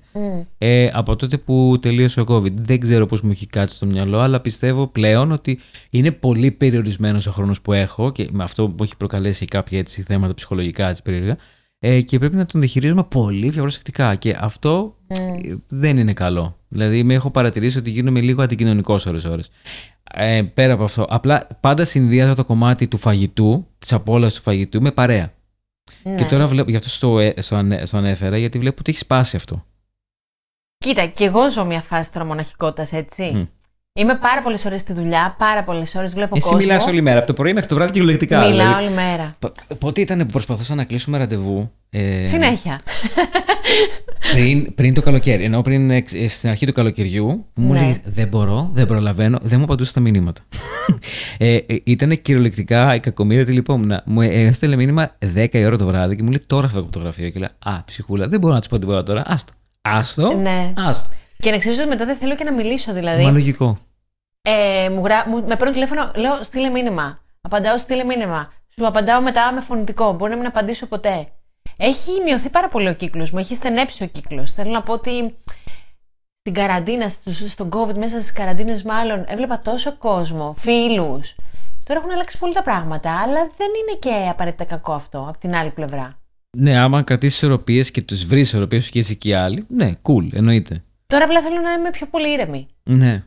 ε, από τότε που τελείωσε ο COVID. Δεν ξέρω πώς μου έχει κάτσει στο μυαλό, αλλά πιστεύω πλέον ότι είναι πολύ περιορισμένος ο χρόνος που έχω και με αυτό που έχει προκαλέσει κάποια έτσι θέματα ψυχολογικά έτσι περίεργα. Ε, και πρέπει να τον διαχειρίζουμε πολύ πιο προσεκτικά. Και αυτό ε, δεν είναι καλό. Δηλαδή, με έχω παρατηρήσει ότι γίνομαι λίγο αντικοινωνικός ώρε-ώρε. Ε, πέρα από αυτό, απλά πάντα συνδυάζω το κομμάτι του φαγητού, της απόλαυσης του φαγητού, με παρέα. Ναι. Και τώρα βλέπω, γι' αυτό στο, ε, στο, ανε- στο ανέφερα, γιατί βλέπω ότι έχει σπάσει αυτό. Κοίτα, και εγώ ζω μια φάση τώρα μοναχικότητα, έτσι. Μμ. Είμαι πάρα πολλές ώρες στη δουλειά, πάρα πολλές ώρες βλέπω Εσύ κόσμο. μιλάς όλη μέρα, από το πρωί μέχρι το βράδυ κυριολεκτικά. Μιλάω δηλαδή. όλη μέρα. Π- Πότε ήταν που προσπαθούσα να κλείσουμε ραντεβού. Ε, Συνέχεια. πριν, πριν το καλοκαίρι, ενώ πριν εξ- ε, στην αρχή του καλοκαιριού, που μου Ναι. λέει Δεν μπορώ, δεν προλαβαίνω, δεν μου απαντούσε τα μηνύματα. ε, ε, ήταν κυριολεκτικά η κακομοίρα ότι λυπόμουν. Μου ε, έστελνε μήνυμα 10 η ώρα το βράδυ και μου λέει Τώρα φεύγω από το γραφείο. Και λέω Α, ψυχούλα, δεν μπορώ να της πω τίποτα τώρα. Άστο. Άστο. Ναι. Άστο. Και να ξέρεις ότι μετά δεν θέλω και να μιλήσω, δηλαδή. Μα λογικό. Ε, μου, γρα... μου με παίρνουν τηλέφωνο, λέω στείλε μήνυμα. Απαντάω, στείλε μήνυμα. Σου απαντάω μετά με φωνητικό. Μπορεί να μην απαντήσω ποτέ. Έχει μειωθεί πάρα πολύ ο κύκλος μου. Έχει στενέψει ο κύκλος. Θέλω να πω ότι στην καραντίνα, στους- στον COVID, μέσα στις καραντίνες, μάλλον έβλεπα τόσο κόσμο, φίλους. Τώρα έχουν αλλάξει πολύ τα πράγματα, αλλά δεν είναι και απαραίτητα κακό αυτό από την άλλη πλευρά. Ναι, άμα κρατήσεις ισορροπίες και τους βρεις ισορροπίες σου και εσύ και οι άλλοι, ναι, cool, εννοείται. Τώρα απλά θέλω να είμαι πιο πολύ ήρεμη. Ναι.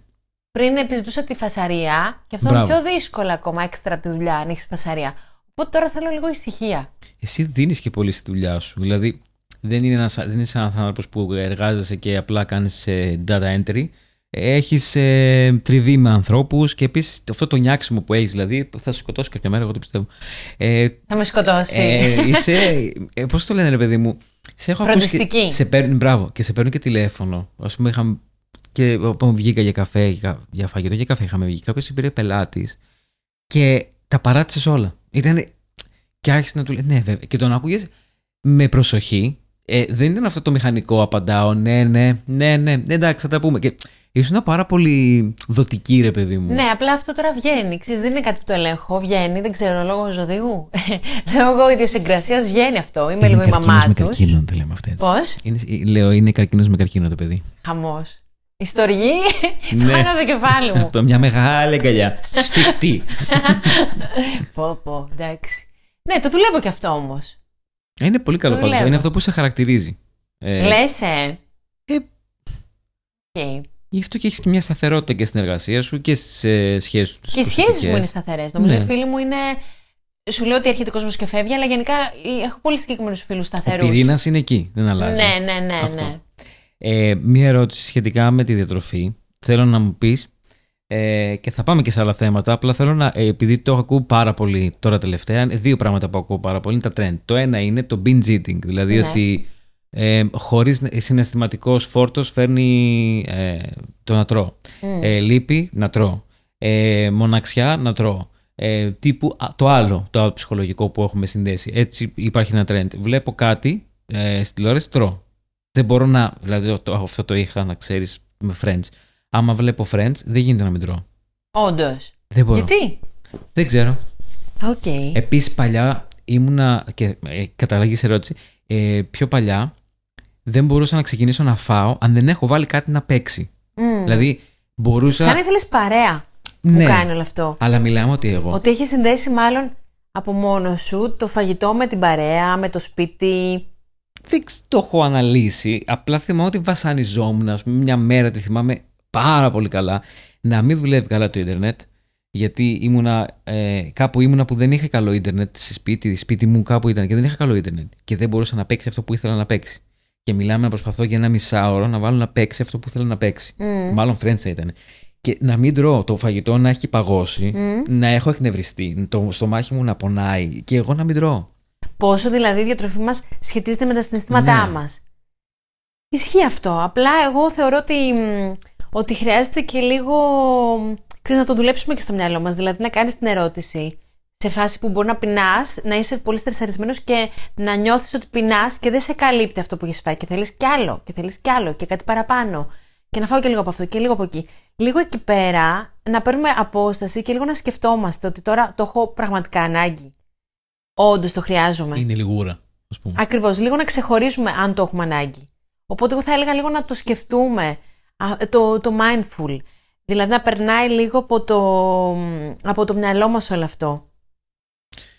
Πριν επιζητούσα τη φασαρία και αυτό Μπράβο. είναι πιο δύσκολο ακόμα έξτρα από τη δουλειά αν έχεις φασαρία. Οπότε τώρα θέλω λίγο ησυχία. Εσύ δίνεις και πολύ στη δουλειά σου. Δηλαδή, δεν είναι, ένας, δεν είσαι ένας άνθρωπος που εργάζεσαι και απλά κάνεις data entry. Έχεις ε, τριβή με ανθρώπους και επίσης αυτό το νιάξιμο που έχεις, δηλαδή, θα σε σκοτώσει κάποια μέρα, εγώ το πιστεύω. Ε, Θα με σκοτώσει. ε, είσαι. Ε, Πώς το λένε, ρε παιδί μου. Σε έχω ακούσει. Φροντιστική. Και, σε παίρνουν, μπράβο, και σε παίρνουν και τηλέφωνο. Α πούμε, είχαμε. Και όταν βγήκα για καφέ, για, για φαγητό, για καφέ είχαμε βγει. Κάποιος πήρε πελάτης και τα παράτησες όλα. Ήταν. Και άρχισε να του λέει: Ναι, βέβαια. Και τον άκουγες με προσοχή. Ε, δεν ήταν αυτό το μηχανικό, απαντάω. Ναι, ναι, ναι, ναι, ναι, εντάξει, θα τα πούμε. Και ήσουν πάρα πολύ δοτική, ρε παιδί μου. Ναι, απλά αυτό τώρα βγαίνει. Ξέρεις, δεν είναι κάτι που το ελέγχω. Βγαίνει, δεν ξέρω, λόγω ζωδιού. λόγω ιδιοσυγκρασίας βγαίνει αυτό. Είμαι λίγο η μαμά με τους. καρκίνο, δεν λέμε αυτά έτσι. Πώς; Είναι, λέω, είναι καρκίνος με καρκίνο το παιδί. Χαμός. Η στοργή Ναι. πάνω το κεφάλι μου. Αυτό, μια μεγάλη αγκαλιά. Σφιχτή. πω, πω, εντάξει. Ναι, το δουλεύω κι αυτό όμως. είναι πολύ καλό πάντως. Δουλεύω. Είναι αυτό που σε χαρακτηρίζει. Ε, Λες, ε. ε, Οκ. Γι' αυτό και έχεις και μια σταθερότητα και στην εργασία σου και στις σχέσεις σου. Και οι σχέσεις μου είναι σταθερές. Νομίζω Ναι. οι φίλοι μου είναι. Σου λέω ότι έρχεται ο κόσμος και φεύγει, αλλά γενικά ε, έχω πολύ συγκεκριμένους φίλους Ο σταθερούς. πυρήνας είναι εκεί, δεν αλλάζει. Ναι, ναι, ναι, Αυτό. ναι. Ε, μία ερώτηση σχετικά με τη διατροφή. Θέλω να μου πεις. Ε, και θα πάμε και σε άλλα θέματα. Απλά θέλω να. Ε, επειδή το ακούω πάρα πολύ τώρα τελευταία, ε, δύο πράγματα που ακούω πάρα πολύ είναι τα trend. Το ένα είναι το binge eating. Δηλαδή Ναι. ότι ε, χωρίς συναισθηματικός φόρτος φέρνει ε, το να τρώω. Μμ. Ε, λύπη να τρώω. Ε, μοναξιά να τρώω. Ε, τύπου α, το άλλο, το άλλο ψυχολογικό που έχουμε συνδέσει. Έτσι υπάρχει ένα trend. Βλέπω κάτι ε, στη τηλεόραση, τρώω. Δεν μπορώ να. Δηλαδή, το, αυτό το είχα να ξέρεις με Friends. Άμα βλέπω Friends, δεν γίνεται να μην τρώω. Όντως. Δεν μπορώ. Γιατί; Δεν ξέρω. Οκ. Επίσης, παλιά ήμουνα. και ε, καταλαγή ερώτηση. Ε, πιο παλιά δεν μπορούσα να ξεκινήσω να φάω αν δεν έχω βάλει κάτι να παίξει. Μμ. Δηλαδή, μπορούσα. Σαν ήθελες παρέα ναι, που κάνει όλο αυτό. αλλά μιλάμε ότι εγώ. Ότι έχει συνδέσει μάλλον από μόνος σου το φαγητό με την παρέα, με το σπίτι. Δεν ξ- το έχω αναλύσει. Απλά θυμάμαι ότι βασανιζόμουν. Ας πούμε, μια μέρα τη θυμάμαι πάρα πολύ καλά να μην δουλεύει καλά το Ιντερνετ. Γιατί ήμουνα, ε, κάπου ήμουνα που δεν είχα καλό Ιντερνετ σε σπίτι, σπίτι μου κάπου ήταν και δεν είχα καλό Ιντερνετ. Και δεν μπορούσα να παίξει αυτό που ήθελα να παίξει. Και μιλάμε να προσπαθώ για ένα μισάωρο να βάλω να παίξει αυτό που θέλω να παίξει. Μμ. Μάλλον Friends θα ήταν. Και να μην τρώω το φαγητό να έχει παγώσει, να έχω εκνευριστεί, το στομάχι μου να πονάει και εγώ να μην τρώω. Πόσο δηλαδή η διατροφή μας σχετίζεται με τα συναισθήματά Ναι. μας. Ισχύει αυτό. Απλά εγώ θεωρώ ότι, μ, ότι χρειάζεται και λίγο. μ, Ξέρεις, να το δουλέψουμε και στο μυαλό μας. Δηλαδή να κάνεις την ερώτηση σε φάση που μπορεί να πεινάς, να είσαι πολύ στρεσαρισμένος και να νιώθεις ότι πεινάς και δεν σε καλύπτει αυτό που έχεις φάει. Και θέλεις κι άλλο, και θέλεις κι άλλο, και κάτι παραπάνω. Και να φάω και λίγο από αυτό και λίγο από εκεί. Λίγο εκεί πέρα να παίρνουμε απόσταση και λίγο να σκεφτόμαστε ότι τώρα το έχω πραγματικά ανάγκη. Όντως το χρειάζομαι. Είναι λιγούρα, ας πούμε. Ακριβώς. Λίγο να ξεχωρίζουμε αν το έχουμε ανάγκη. Οπότε εγώ θα έλεγα λίγο να το σκεφτούμε. α, Το, το mindful. Δηλαδή να περνάει λίγο από το, από το μυαλό μας όλο αυτό.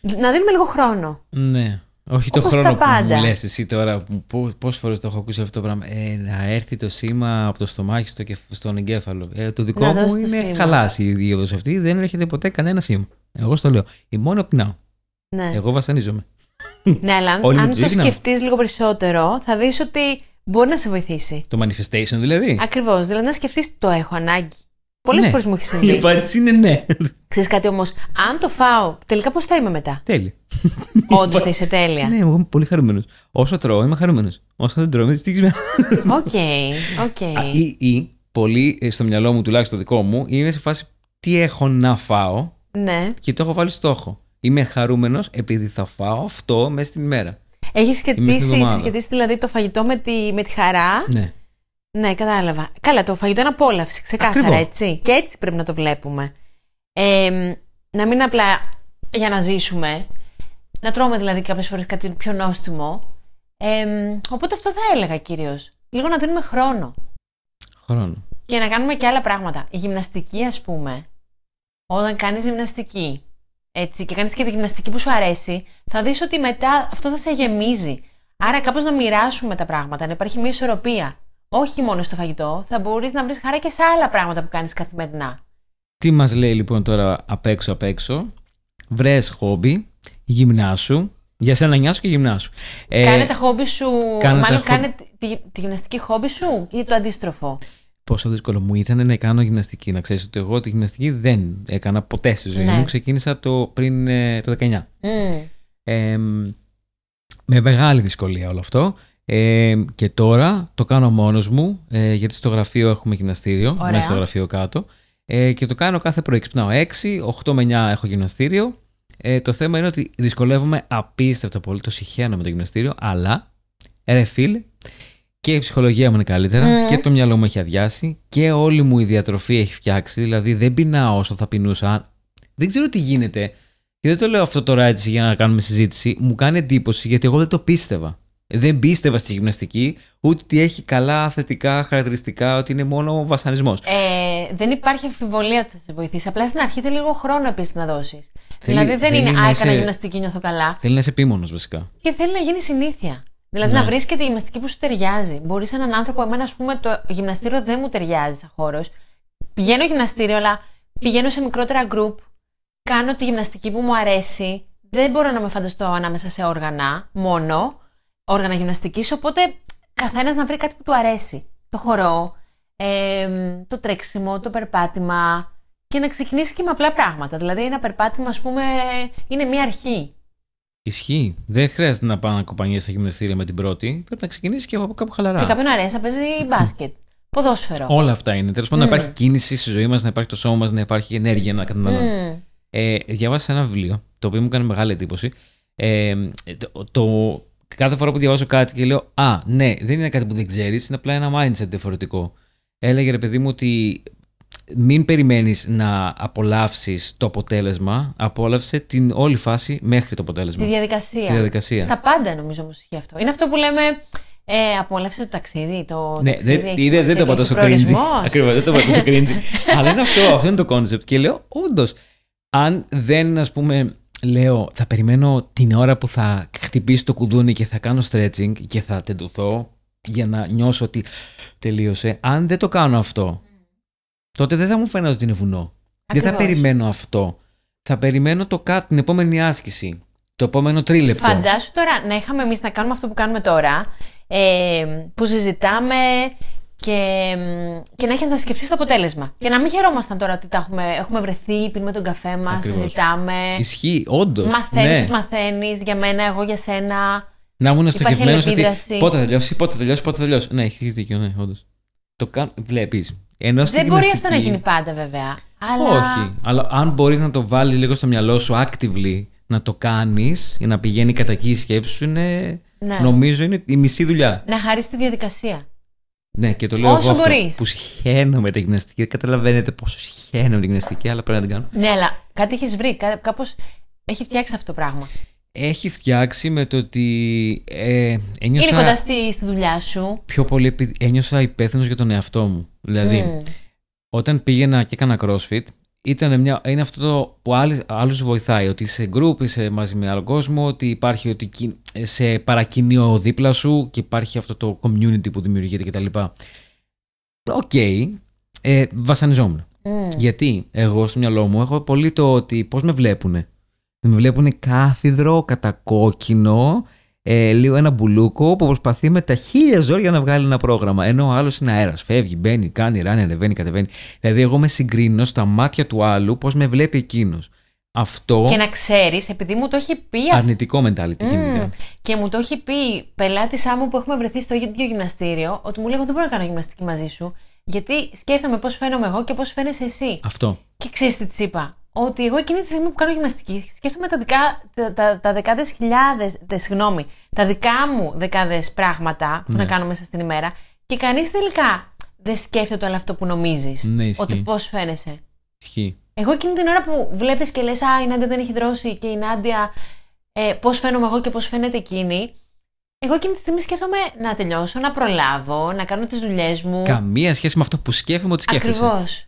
Να δίνουμε λίγο χρόνο. Ναι. Όχι το Όπως χρόνο τα που πάντα. μου λες εσύ τώρα, πόσες φορές το έχω ακούσει αυτό το πράγμα. Ε, να έρθει το σήμα από το στομάχι στο κεφ- στον εγκέφαλο. Ε, το δικό Να μου δώσει το είναι σήμα. χαλάσει η δίωδο αυτή, δεν έρχεται ποτέ κανένα σήμα. Εγώ στο λέω. Εγώ μόνο πεινάω. Ναι. Εγώ βασανίζομαι. Ναι, αλλά αν, Όλη μου αν τη το ζωή να- σκεφτείς λίγο περισσότερο, θα δεις ότι μπορεί να σε βοηθήσει. Το manifestation δηλαδή. Ακριβώς. Δηλαδή να σκεφτείς το έχω ανάγκη. Πολλές Ναι. φορές μου έχει Η συμβεί. απάντηση είναι ναι. Ξέρεις κάτι όμως, αν το φάω, τελικά πώς θα είμαι μετά; Τέλεια. Όντως θα είσαι τέλεια. Ναι, εγώ είμαι πολύ χαρούμενος. Όσο τρώω, είμαι χαρούμενος. Όσο δεν τρώω, είμαι δυστυχισμένος. OK, OK. Ή, ή πολύ ε, στο μυαλό μου, τουλάχιστον το δικό μου, είναι σε φάση τι έχω να φάω Ναι. και το έχω βάλει στόχο. Είμαι χαρούμενος επειδή θα φάω αυτό μέσα στην ημέρα. Έχεις Είμαι στην σχετίσει, εβδομάδα. συσχετίσεις δηλαδή το φαγητό με τη, με τη χαρά; Ναι. Ναι, κατάλαβα. Καλά, το φαγητό είναι απόλαυση, ξεκάθαρα Ακριβώς. έτσι. Και έτσι πρέπει να το βλέπουμε. Ε, να μην απλά για να ζήσουμε. Να τρώμε δηλαδή κάποιες φορές κάτι πιο νόστιμο. Ε, οπότε αυτό θα έλεγα κυρίω. Λίγο να δίνουμε χρόνο. Χρόνο. Και να κάνουμε και άλλα πράγματα. Η γυμναστική, ας πούμε, όταν κάνεις γυμναστική έτσι, και κάνεις και τη γυμναστική που σου αρέσει, θα δεις ότι μετά αυτό θα σε γεμίζει. Άρα, κάπως να μοιράσουμε τα πράγματα, να υπάρχει μια ισορροπία. Όχι μόνο στο φαγητό, θα μπορείς να βρεις χαρά και σε άλλα πράγματα που κάνεις καθημερινά. Τι μας λέει λοιπόν τώρα απ' έξω απ' έξω; Βρες χόμπι, γυμνάσου. Για σένα νοιάσου και γυμνάσου. Ε, κάνε τα χόμπι σου, κάνε τα μάλλον χο- κάνε τη, τη γυμναστική χόμπι σου ή το αντίστροφο. Πόσο δύσκολο μου ήταν να κάνω γυμναστική. Να ξέρεις ότι εγώ τη γυμναστική δεν έκανα ποτέ στη ζωή Ναι. μου. Ξεκίνησα το πριν ε, το 19. Μμ. Ε, με μεγάλη δυσκολία όλο αυτό. Ε, και τώρα το κάνω μόνος μου, ε, γιατί στο γραφείο έχουμε γυμναστήριο, Ωραία. μέσα στο γραφείο κάτω. Ε, και το κάνω κάθε πρωί. Ξυπνάω 6, 8 με 9 έχω γυμναστήριο. Ε, το θέμα είναι ότι δυσκολεύομαι απίστευτα πολύ, το συχαίνω με το γυμναστήριο, αλλά ρε φίλ, και η ψυχολογία μου είναι καλύτερα Μμμ. και το μυαλό μου έχει αδειάσει και όλη μου η διατροφή έχει φτιάξει. Δηλαδή δεν πεινάω όσο θα πεινούσα. Δεν ξέρω τι γίνεται. Και δεν το λέω αυτό τώρα έτσι για να κάνουμε συζήτηση. Μου κάνει εντύπωση γιατί εγώ δεν το πίστευα. Δεν πίστευα στη γυμναστική, ούτε ότι έχει καλά θετικά χαρακτηριστικά, ότι είναι μόνο βασανισμός. Ε, δεν υπάρχει αμφιβολία ότι θα σε βοηθήσει. Απλά στην αρχή θέλει λίγο χρόνο επίσης να δώσεις. Θέλει- Δηλαδή δεν θέλει είναι να Α, είσαι- έκανα γυμναστική, νιώθω καλά. Θέλει να είσαι επίμονος βασικά. Και θέλει να γίνει συνήθεια. Δηλαδή Ναι. να βρεις και τη γυμναστική που σου ταιριάζει. Μπορείς έναν άνθρωπο, εμένα, ας πούμε, το γυμναστήριο δεν μου ταιριάζει σαν χώρος. Πηγαίνω γυμναστήριο, αλλά πηγαίνω σε μικρότερα group. Κάνω τη γυμναστική που μου αρέσει. Δεν μπορώ να με φανταστώ ανάμεσα σε όργανα μόνο. Όργανα γυμναστικής. Οπότε καθένας να βρει κάτι που του αρέσει. Το χορό, ε, το τρέξιμο, το περπάτημα. Και να ξεκινήσει και με απλά πράγματα. Δηλαδή, ένα περπάτημα, ας πούμε, είναι μία αρχή. Ισχύει. Δεν χρειάζεται να πάω να κοπανιέσαι στα γυμναστήρια με την πρώτη. Πρέπει να ξεκινήσει και από κάπου χαλαρά. Σε κάποιον αρέσει να παίζει μπάσκετ. Ποδόσφαιρο. Όλα αυτά είναι. Τέλος πάντων, να Μμμ. υπάρχει κίνηση στη ζωή μας, να υπάρχει το σώμα μας, να υπάρχει ενέργεια να καταναλώνουμε. Μμμ. Ε, διάβασα ένα βιβλίο, το οποίο μου έκανε μεγάλη εντύπωση. Ε, το, το- κάθε φορά που διαβάζω κάτι και λέω Α, ναι, δεν είναι κάτι που δεν ξέρεις, είναι απλά ένα mindset διαφορετικό. Έλεγε ρε παιδί μου ότι μην περιμένεις να απολαύσεις το αποτέλεσμα, απόλαυσε την όλη φάση μέχρι το αποτέλεσμα. Τη διαδικασία. Τη διαδικασία. Στα πάντα νομίζω όμως ισχύει αυτό. Είναι αυτό που λέμε. Ε, απόλαυσε το ταξίδι. Το Ναι, ταξίδι δεν, έχει είδες, δεν το είπα τόσο cringy. προορισμός. Ακριβώς, δεν το είπα τόσο cringy. Αλλά είναι αυτό, αυτό είναι το concept. Και λέω, όντως, αν δεν, ας πούμε, λέω, θα περιμένω την ώρα που θα χτυπήσει το κουδούνι και θα κάνω stretching και θα τεντωθώ για να νιώσω ότι τελείωσε. Αν δεν το κάνω αυτό, τότε δεν θα μου φαίνεται ότι είναι βουνό. Δεν θα Ακριβώς. περιμένω αυτό. Θα περιμένω το κάτι, την επόμενη άσκηση. Το επόμενο τρίλεπτο. Φαντάσου τώρα να είχαμε εμείς να κάνουμε αυτό που κάνουμε τώρα, ε, που συζητάμε και, και να έχεις να σκεφτείς το αποτέλεσμα. Και να μην χαιρόμασταν τώρα ότι τα έχουμε, έχουμε βρεθεί, πίνουμε τον καφέ μας, Ακριβώς. συζητάμε. Ισχύει, όντως. Μαθαίνεις ναι. ότι μαθαίνεις για μένα, εγώ για σένα. Να ήμουν Υπάρχει στοχευμένος ότι αλληλεπίδραση. πότε θα τελειώσει, πότε θα τελειώσει, πότε θα τελειώσει. Ναι, έχεις δίκιο, ναι, όντως. Το κάνω. Βλέπεις. Ενώ στη Δεν μπορεί γυμναστική- αυτό να γίνει πάντα βέβαια. Αλλά... Όχι. Αλλά αν μπορείς να το βάλεις λίγο στο μυαλό σου actively να το κάνεις για να πηγαίνει κατά εκεί η σκέψη σου, είναι. Ναι. Νομίζω είναι η μισή δουλειά. Να χαρίσει τη διαδικασία. Ναι, και το λέω Όσο εγώ αυτό, μπορείς. που σχαίνω με τη γυμναστική. Δεν καταλαβαίνετε πόσο σχαίνω με τη γυμναστική, αλλά πρέπει να την κάνω. Ναι, αλλά κάτι έχεις βρει. Κάπως έχει φτιάξει αυτό το πράγμα. Έχει φτιάξει με το ότι ε, ένιωσα Είναι κοντά στη, στη δουλειά σου. πιο πολύ επειδή ένιωσα υπεύθυνος για τον εαυτό μου. Δηλαδή, Μμ. όταν πήγαινα και έκανα crossfit, ήταν μια, είναι αυτό το που άλλους, άλλους βοηθάει, ότι είσαι group, είσαι μαζί με άλλο κόσμο, ότι υπάρχει ότι κι- σε παρακινεί δίπλα σου και υπάρχει αυτό το community που δημιουργείται κτλ. Οκ, ε, βασανιζόμουν. Μμ. Γιατί εγώ στο μυαλό μου έχω πολύ το ότι πώς με βλέπουνε. Με βλέπουν κάθιδρο, κατακόκκινο, ε, λίγο ένα μπουλούκο που προσπαθεί με τα χίλια ζόρια να βγάλει ένα πρόγραμμα. Ενώ ο άλλος είναι αέρας. Φεύγει, μπαίνει, κάνει ράνι, ανεβαίνει, κατεβαίνει. Δηλαδή, εγώ με συγκρίνω στα μάτια του άλλου πώς με βλέπει εκείνος. Αυτό Και να ξέρεις, επειδή μου το έχει πει αυτό. αρνητικό mentality γενικά. Μμμ. Και μου το έχει πει πελάτη μου που έχουμε βρεθεί στο ίδιο γυμναστήριο, ότι μου λέει: Εγώ δεν μπορώ να κάνω γυμναστική μαζί σου, γιατί σκέφτομαι πώς φαίνομαι εγώ και πώς φαίνεσαι εσύ. Αυτό. Και ξέρεις τι της είπα; Ότι εγώ εκείνη τη στιγμή που κάνω γυμναστική, σκέφτομαι τα, δικά, τα, τα, τα δεκάδες χιλιάδες, συγγνώμη, τα δικά μου δεκάδες πράγματα που Ναι. να κάνω μέσα στην ημέρα και κανείς τελικά δεν σκέφτεται όλο αυτό που νομίζεις. Ναι, ισχύει. ότι πώς φαίνεσαι. Ισχύει. Εγώ εκείνη την ώρα που βλέπεις και λες: Α, η Νάντια δεν έχει δρώσει και η Νάντια ε, πώς φαίνομαι εγώ και πώς φαίνεται εκείνη. Εγώ εκείνη τη στιγμή σκέφτομαι να τελειώσω, να προλάβω, να κάνω τις δουλειές μου. Καμία σχέση με αυτό που σκέφτομαι ότι σκέφτεσαι. Ακριβώς.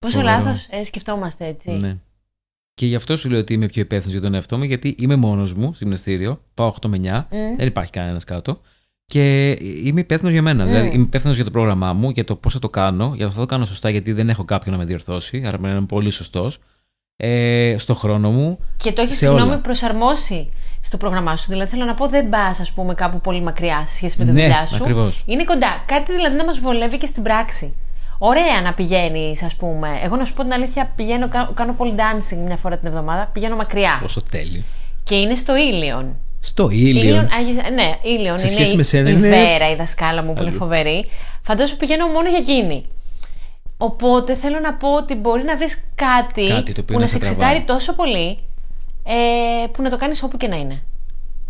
Πόσο Φοβερό. λάθος ε, σκεφτόμαστε έτσι. Ναι. Και γι' αυτό σου λέω ότι είμαι πιο υπεύθυνος για τον εαυτό μου, γιατί είμαι μόνος μου στο γυμναστήριο. Πάω 8 με 9. Μμ. Δεν υπάρχει κανένας κάτω. Και είμαι υπεύθυνος για μένα. Δηλαδή, είμαι υπεύθυνος για το πρόγραμμά μου, για το πώς θα το κάνω, για το θα το κάνω σωστά, γιατί δεν έχω κάποιον να με διορθώσει. Άρα πρέπει να είμαι πολύ σωστός. Ε, στο χρόνο μου. Και το έχεις, σε συγγνώμη, όλα. προσαρμόσει στο πρόγραμμά σου. Δηλαδή, θέλω να πω, δεν πας, ας πούμε, κάπου πολύ μακριά σε σχέση με τη Ναι, δουλειά σου. ακριβώς. Είναι κοντά. Κάτι δηλαδή να μας βολεύει και στην πράξη. Ωραία να πηγαίνεις, ας πούμε. Εγώ να σου πω την αλήθεια, πηγαίνω, κα- κάνω pole dancing μια φορά την εβδομάδα. Πηγαίνω μακριά. Πόσο τέλειο. Και είναι στο Ήλιον. Στο ήλιο. Άγιο- ναι, Ήλιον. Σε είναι σχέση η, με σένα η είναι- Βέρα, η δασκάλα μου που είναι φοβερή. Φαντάζομαι πηγαίνω μόνο για εκείνη. Οπότε θέλω να πω ότι μπορεί να βρεις κάτι, Κάτι το οποίο που να να σε σε τραβάει. εξητάρει τόσο πολύ ε, που να το κάνεις όπου και να είναι.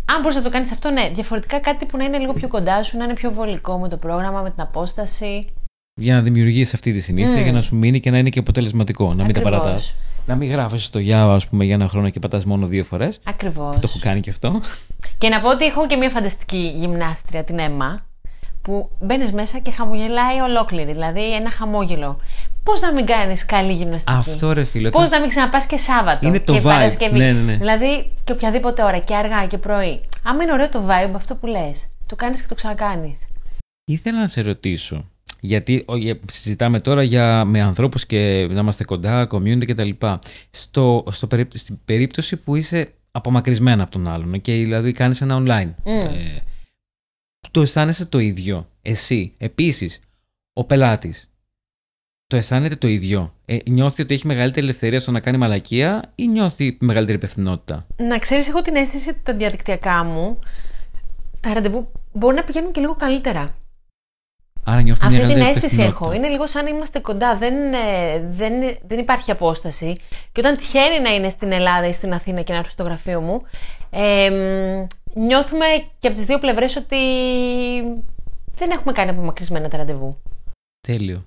Αν μπορείς να το κάνεις αυτό, ναι. Διαφορετικά κάτι που να είναι λίγο πιο κοντά σου, να είναι πιο βολικό με το πρόγραμμα, με την απόσταση. Για να δημιουργήσεις αυτή τη συνήθεια, για να σου μείνει και να είναι και αποτελεσματικό. Να μην τα Ακριβώς. παρατάς. Να μην γράφεις στο Java, ας πούμε, για ένα χρόνο και πατάς μόνο δύο φορές. Ακριβώς. Το έχω κάνει και αυτό. Και να πω ότι έχω και μια φανταστική γυμνάστρια, την Έμα, που μπαίνεις μέσα και χαμογελάει ολόκληρη. Δηλαδή ένα χαμόγελο. Πώς να μην κάνεις καλή γυμναστική; Αυτό, ρε φίλε, Πώς όταν- να μην ξαναπάς και Σάββατο. Είναι το και vibe. Παρασκευή; Ναι, ναι, ναι. Δηλαδή και οποιαδήποτε ώρα, και αργά και πρωί. Άμα είναι ωραίο το vibe, αυτό που λες, το κάνεις και το ξανακάνεις. Ήθελα να σε ρωτήσω. Γιατί ο, για- συζητάμε τώρα για, με ανθρώπους και να είμαστε κοντά, community κτλ. Στο, στο, περίπ- στην περίπτωση που είσαι απομακρυσμένα από τον άλλον και δηλαδή κάνεις ένα online. Ε, το αισθάνεσαι το ίδιο. Εσύ. Επίσης, ο πελάτης. Το αισθάνεται το ίδιο. Ε, νιώθει ότι έχει μεγαλύτερη ελευθερία στο να κάνει μαλακία ή νιώθει μεγαλύτερη υπευθυνότητα; Να ξέρεις, έχω την αίσθηση ότι τα διαδικτυακά μου, τα ραντεβού μπορεί να πηγαίνουν και λίγο καλύτερα. Άρα νιώθει μια Αυτή την μεγαλύτερη αίσθηση υπευθυνότητα. έχω. Είναι λίγο σαν να είμαστε κοντά. Δεν, ε, δεν, δεν υπάρχει απόσταση. Και όταν τυχαίνει να είναι στην Ελλάδα ή στην Αθήνα και να έρθει στο γραφείο μου, ε, μ, νιώθουμε και από τις δύο πλευρές ότι δεν έχουμε κάνει απομακρυσμένα τα ραντεβού. Τέλειο.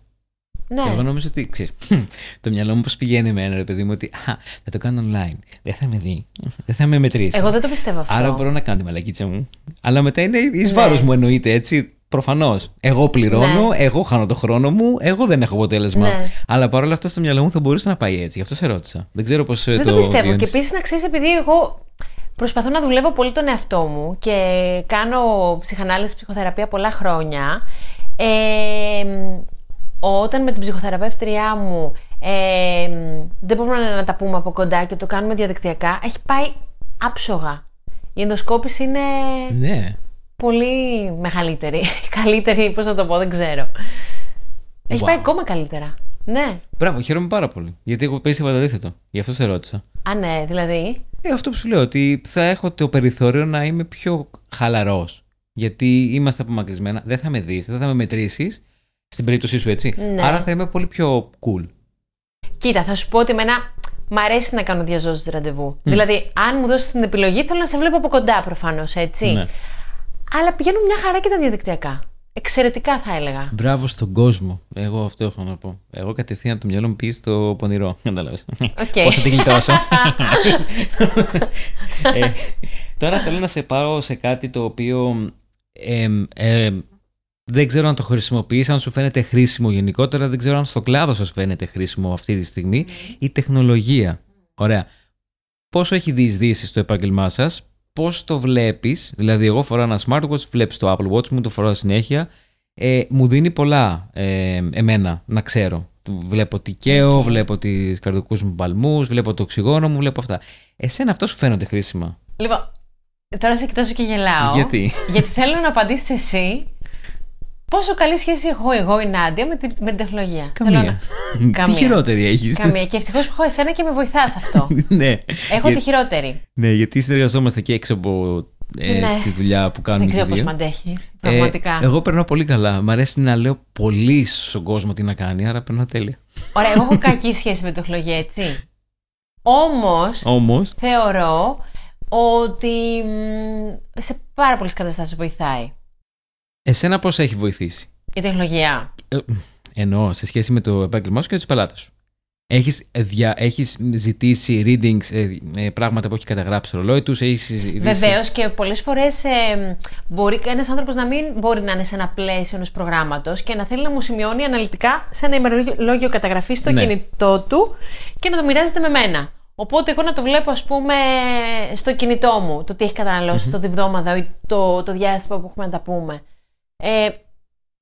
Ναι. Εγώ νομίζω ότι ξέρεις, το μυαλό μου πώς πηγαίνει εμένα, ρε παιδί μου, ότι α, θα το κάνω online. Δεν θα με δει. Δεν θα με μετρήσει. Εγώ δεν το πιστεύω αυτό. Άρα μπορώ να κάνω τη μαλακίτσα μου. Αλλά μετά είναι εις Ναι. βάρος μου, εννοείται έτσι. Προφανώς. Εγώ πληρώνω, Ναι. εγώ χάνω το χρόνο μου, εγώ δεν έχω αποτέλεσμα. Ναι. Αλλά παρόλα αυτά στο μυαλό μου θα μπορούσε να πάει έτσι. Γι' αυτό σε ρώτησα. Δεν ξέρω πώς το. Δεν το πιστεύω. βιώνεις. Και επίσης να ξέρεις, επειδή εγώ προσπαθώ να δουλεύω πολύ τον εαυτό μου και κάνω ψυχανάλυση, ψυχοθεραπεία πολλά χρόνια. Ε, όταν με την ψυχοθεραπεύτριά μου ε, δεν μπορούμε να, να τα πούμε από κοντά και το κάνουμε διαδικτυακά, έχει πάει άψογα. Η ενδοσκόπηση είναι Ναι. Πολύ μεγαλύτερη. Καλύτερη, πώς να το πω, δεν ξέρω. Έχει Wow. πάει ακόμα καλύτερα. Ναι. Μπράβο, χαίρομαι πάρα πολύ. Γιατί εγώ πίστευα το αντίθετο. Γι' αυτό σε ρώτησα. Α, ναι, δηλαδή. Ε, αυτό που σου λέω, ότι θα έχω το περιθώριο να είμαι πιο χαλαρός. Γιατί είμαστε απομακρυσμένα, δεν θα με δεις, δεν θα με μετρήσεις. Στην περίπτωσή σου, έτσι. Ναι. Άρα θα είμαι πολύ πιο cool. Κοίτα, θα σου πω ότι εμένα μ' αρέσει να κάνω διά ζώσης ραντεβού. Δηλαδή, αν μου δώσεις την επιλογή, θέλω να σε βλέπω από κοντά προφανώς, έτσι. Ναι. Αλλά πηγαίνουν μια χαρά και τα διαδικτυακά. Εξαιρετικά θα έλεγα. Μπράβο στον κόσμο. Εγώ αυτό έχω να πω. Εγώ κατευθείαν το μυαλό μου πήγε στο πονηρό. Κατάλαβες. Οκ. Πώς θα την γλιτώσω. ε, τώρα θέλω να σε πάω σε κάτι το οποίο. εμ, εμ, Δεν ξέρω αν το χρησιμοποιείς, αν σου φαίνεται χρήσιμο γενικότερα, δεν ξέρω αν στο κλάδο σας φαίνεται χρήσιμο αυτή τη στιγμή η τεχνολογία. Ωραία. Πόσο έχει διεισδύσει στο επάγγελμά σας, πώς το βλέπεις, δηλαδή εγώ φοράω ένα smartwatch, βλέπεις το Apple Watch μου, το φοράω συνέχεια, ε, μου δίνει πολλά ε, εμένα να ξέρω. Βλέπω τι καίω, βλέπω τις καρδικούς μου παλμούς, βλέπω το οξυγόνο μου, βλέπω αυτά. Εσένα αυτό σου φαίνονται χρήσιμα; Λοιπόν, τώρα σε κοιτάζω και γελάω. Γιατί; Γιατί θέλω να απαντήσεις εσύ πόσο καλή σχέση έχω εγώ η Νάντια με, τη, με την τεχνολογία. Θέλω Καμία. να- Τι Καμία. χειρότερη έχεις. Καμία. Και ευτυχώς που έχω εσένα και με βοηθάς αυτό. ναι. Έχω Για- τη χειρότερη. ναι, γιατί συνεργαζόμαστε και έξω από ε, Ναι. τη δουλειά που κάνουμε Δεν και ξέρω πώς δύο. με αντέχει. Ε, Πραγματικά. εγώ περνάω πολύ καλά. Μ' αρέσει να λέω πολύ στον κόσμο τι να κάνει, άρα περνάω τέλεια. Ωραία, εγώ έχω κακή σχέση με την τεχνολογία, έτσι. Όμως, Όμως, θεωρώ ότι μ, σε πάρα πολλές καταστάσεις βοηθάει εσένα πώς έχει βοηθήσει; η τεχνολογία. Ε, εννοώ σε σχέση με το επάγγελμά σου και τους πελάτες σου. Έχεις, δια, έχεις ζητήσει readings, ε, ε, πράγματα που έχει καταγράψει στο ρολόι τους, έχεις ζητήσει... Βεβαίως και πολλές φορές ε, μπορεί ένας άνθρωπος να μην μπορεί να είναι σε ένα πλαίσιο ενός προγράμματος και να θέλει να μου σημειώνει αναλυτικά σε ένα ημερολόγιο καταγραφής στο Ναι. κινητό του και να το μοιράζεται με μένα. Οπότε εγώ να το βλέπω, ας πούμε, στο κινητό μου, το τι έχει καταναλώσει το διβδόμαδα ή το, το διάστημα που έχουμε να τα πούμε. Ε,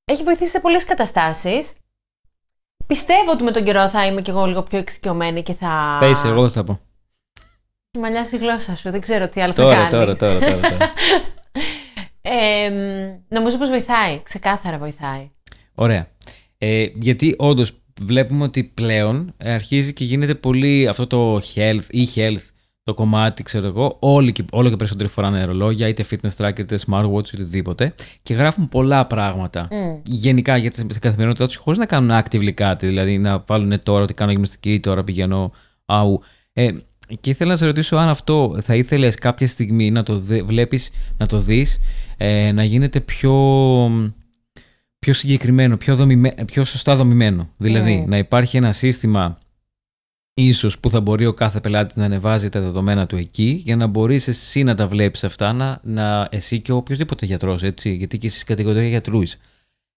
έχει βοηθήσει σε πολλές καταστάσεις. Πιστεύω ότι με τον καιρό θα είμαι κι εγώ λίγο πιο εξοικειωμένη και θα. Θα είσαι, εγώ θα τα πω. Μαλλιάσει η γλώσσα σου, δεν ξέρω τι άλλο Τώρα, θα τώρα, κάνεις. τώρα, τώρα, τώρα. Ε, νομίζω πως βοηθάει, ξεκάθαρα βοηθάει. Ωραία. Ε, γιατί όντως βλέπουμε ότι πλέον ε, αρχίζει και γίνεται πολύ αυτό το health ή health το κομμάτι, ξέρω εγώ, όλοι και, όλο και περισσότεροι φοράνε αερολόγια, είτε fitness tracker, είτε smartwatch, είτε οτιδήποτε και γράφουν πολλά πράγματα γενικά για την καθημερινότητά τους χωρίς να κάνουν actively κάτι. Δηλαδή να βάλουν τώρα ότι κάνω γυμναστική, τώρα πηγαίνω αου. Ε, και ήθελα να σε ρωτήσω αν αυτό θα ήθελες κάποια στιγμή να το δε, βλέπεις, να το δεις, ε, να γίνεται πιο, πιο συγκεκριμένο, πιο, δομημέ, πιο σωστά δομημένο. Δηλαδή να υπάρχει ένα σύστημα ίσως που θα μπορεί ο κάθε πελάτης να ανεβάζει τα δεδομένα του εκεί για να μπορείς εσύ να τα βλέπεις αυτά, να, να εσύ και οποιοδήποτε γιατρός, έτσι, γιατί και εσείς κατηγορία γιατρούς είσαι.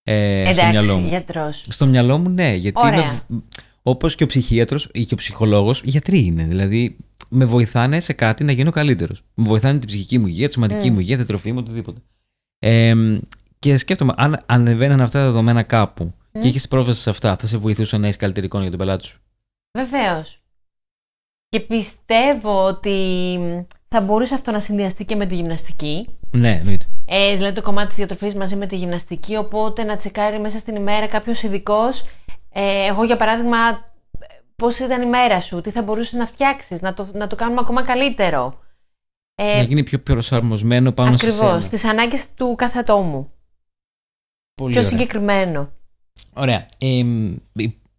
Ε, στο μυαλό Εντάξει, μου. γιατρός. Στο μυαλό μου, ναι. Γιατί Ωραία. με, όπως και ο ψυχίατρος ή και ο ψυχολόγος, γιατροί είναι. Δηλαδή, με βοηθάνε σε κάτι να γίνω καλύτερος. Με βοηθάνε την ψυχική μου υγεία, τη σωματική μου υγεία, την τροφή μου, οτιδήποτε. Ε, και σκέφτομαι, αν ανεβαίναν αυτά τα δεδομένα κάπου και έχεις πρόσβαση σε αυτά, θα σε βοηθούσε να έχει καλύτερη εικόνα για τον πελάτη σου. Βεβαίως. Και πιστεύω ότι θα μπορούσε αυτό να συνδυαστεί και με τη γυμναστική. Ναι, εννοείται. Ε, δηλαδή το κομμάτι της διατροφής μαζί με τη γυμναστική, οπότε να τσεκάρει μέσα στην ημέρα κάποιος ειδικός. Ε, εγώ για παράδειγμα, πώς ήταν η μέρα σου, τι θα μπορούσες να φτιάξεις, να το, να το κάνουμε ακόμα καλύτερο. Ε, να γίνει πιο προσαρμοσμένο πάνω σε ακριβώς, σένα. τις ανάγκες του κάθε ατόμου. Πολύ Πιο ωραία. συγκεκριμένο. Ωραία. Ε,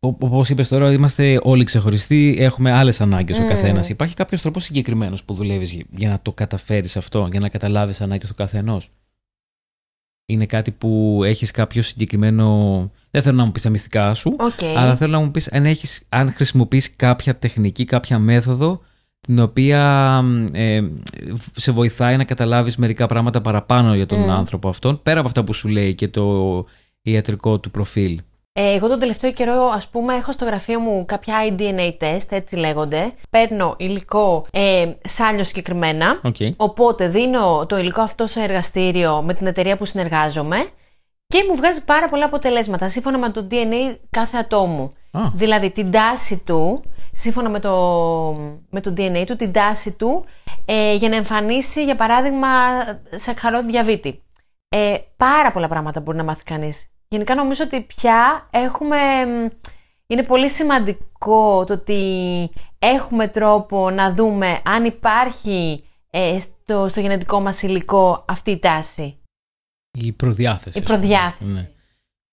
Όπως είπες τώρα, είμαστε όλοι ξεχωριστοί, έχουμε άλλες ανάγκες ο καθένας. Υπάρχει κάποιος τρόπος συγκεκριμένος που δουλεύεις για να το καταφέρεις αυτό, για να καταλάβεις ανάγκες του καθενός; Είναι κάτι που έχεις κάποιο συγκεκριμένο. Δεν θέλω να μου πεις τα μυστικά σου, Οκ. αλλά θέλω να μου πεις αν, έχεις, αν χρησιμοποιείς κάποια τεχνική, κάποια μέθοδο την οποία ε, σε βοηθάει να καταλάβεις μερικά πράγματα παραπάνω για τον άνθρωπο αυτόν, πέρα από αυτά που σου λέει και το ιατρικό του προφίλ. Ε, εγώ τον τελευταίο καιρό, ας πούμε, έχω στο γραφείο μου κάποια DNA test, έτσι λέγονται. Παίρνω υλικό ε, σάλιο συγκεκριμένα. Οκ. Οπότε δίνω το υλικό αυτό σε εργαστήριο με την εταιρεία που συνεργάζομαι και μου βγάζει πάρα πολλά αποτελέσματα σύμφωνα με το DNA κάθε ατόμου. Α. Δηλαδή την τάση του, σύμφωνα με το, με το DNA του, την τάση του ε, για να εμφανίσει, για παράδειγμα, σακχαρό διαβήτη. Ε, πάρα πολλά πράγματα μπορεί να μάθει κανείς. Γενικά νομίζω ότι πια έχουμε... Είναι πολύ σημαντικό το ότι έχουμε τρόπο να δούμε αν υπάρχει ε, στο, στο γενετικό μας υλικό αυτή η τάση. Η προδιάθεση. Η ας πούμε. προδιάθεση. Ναι.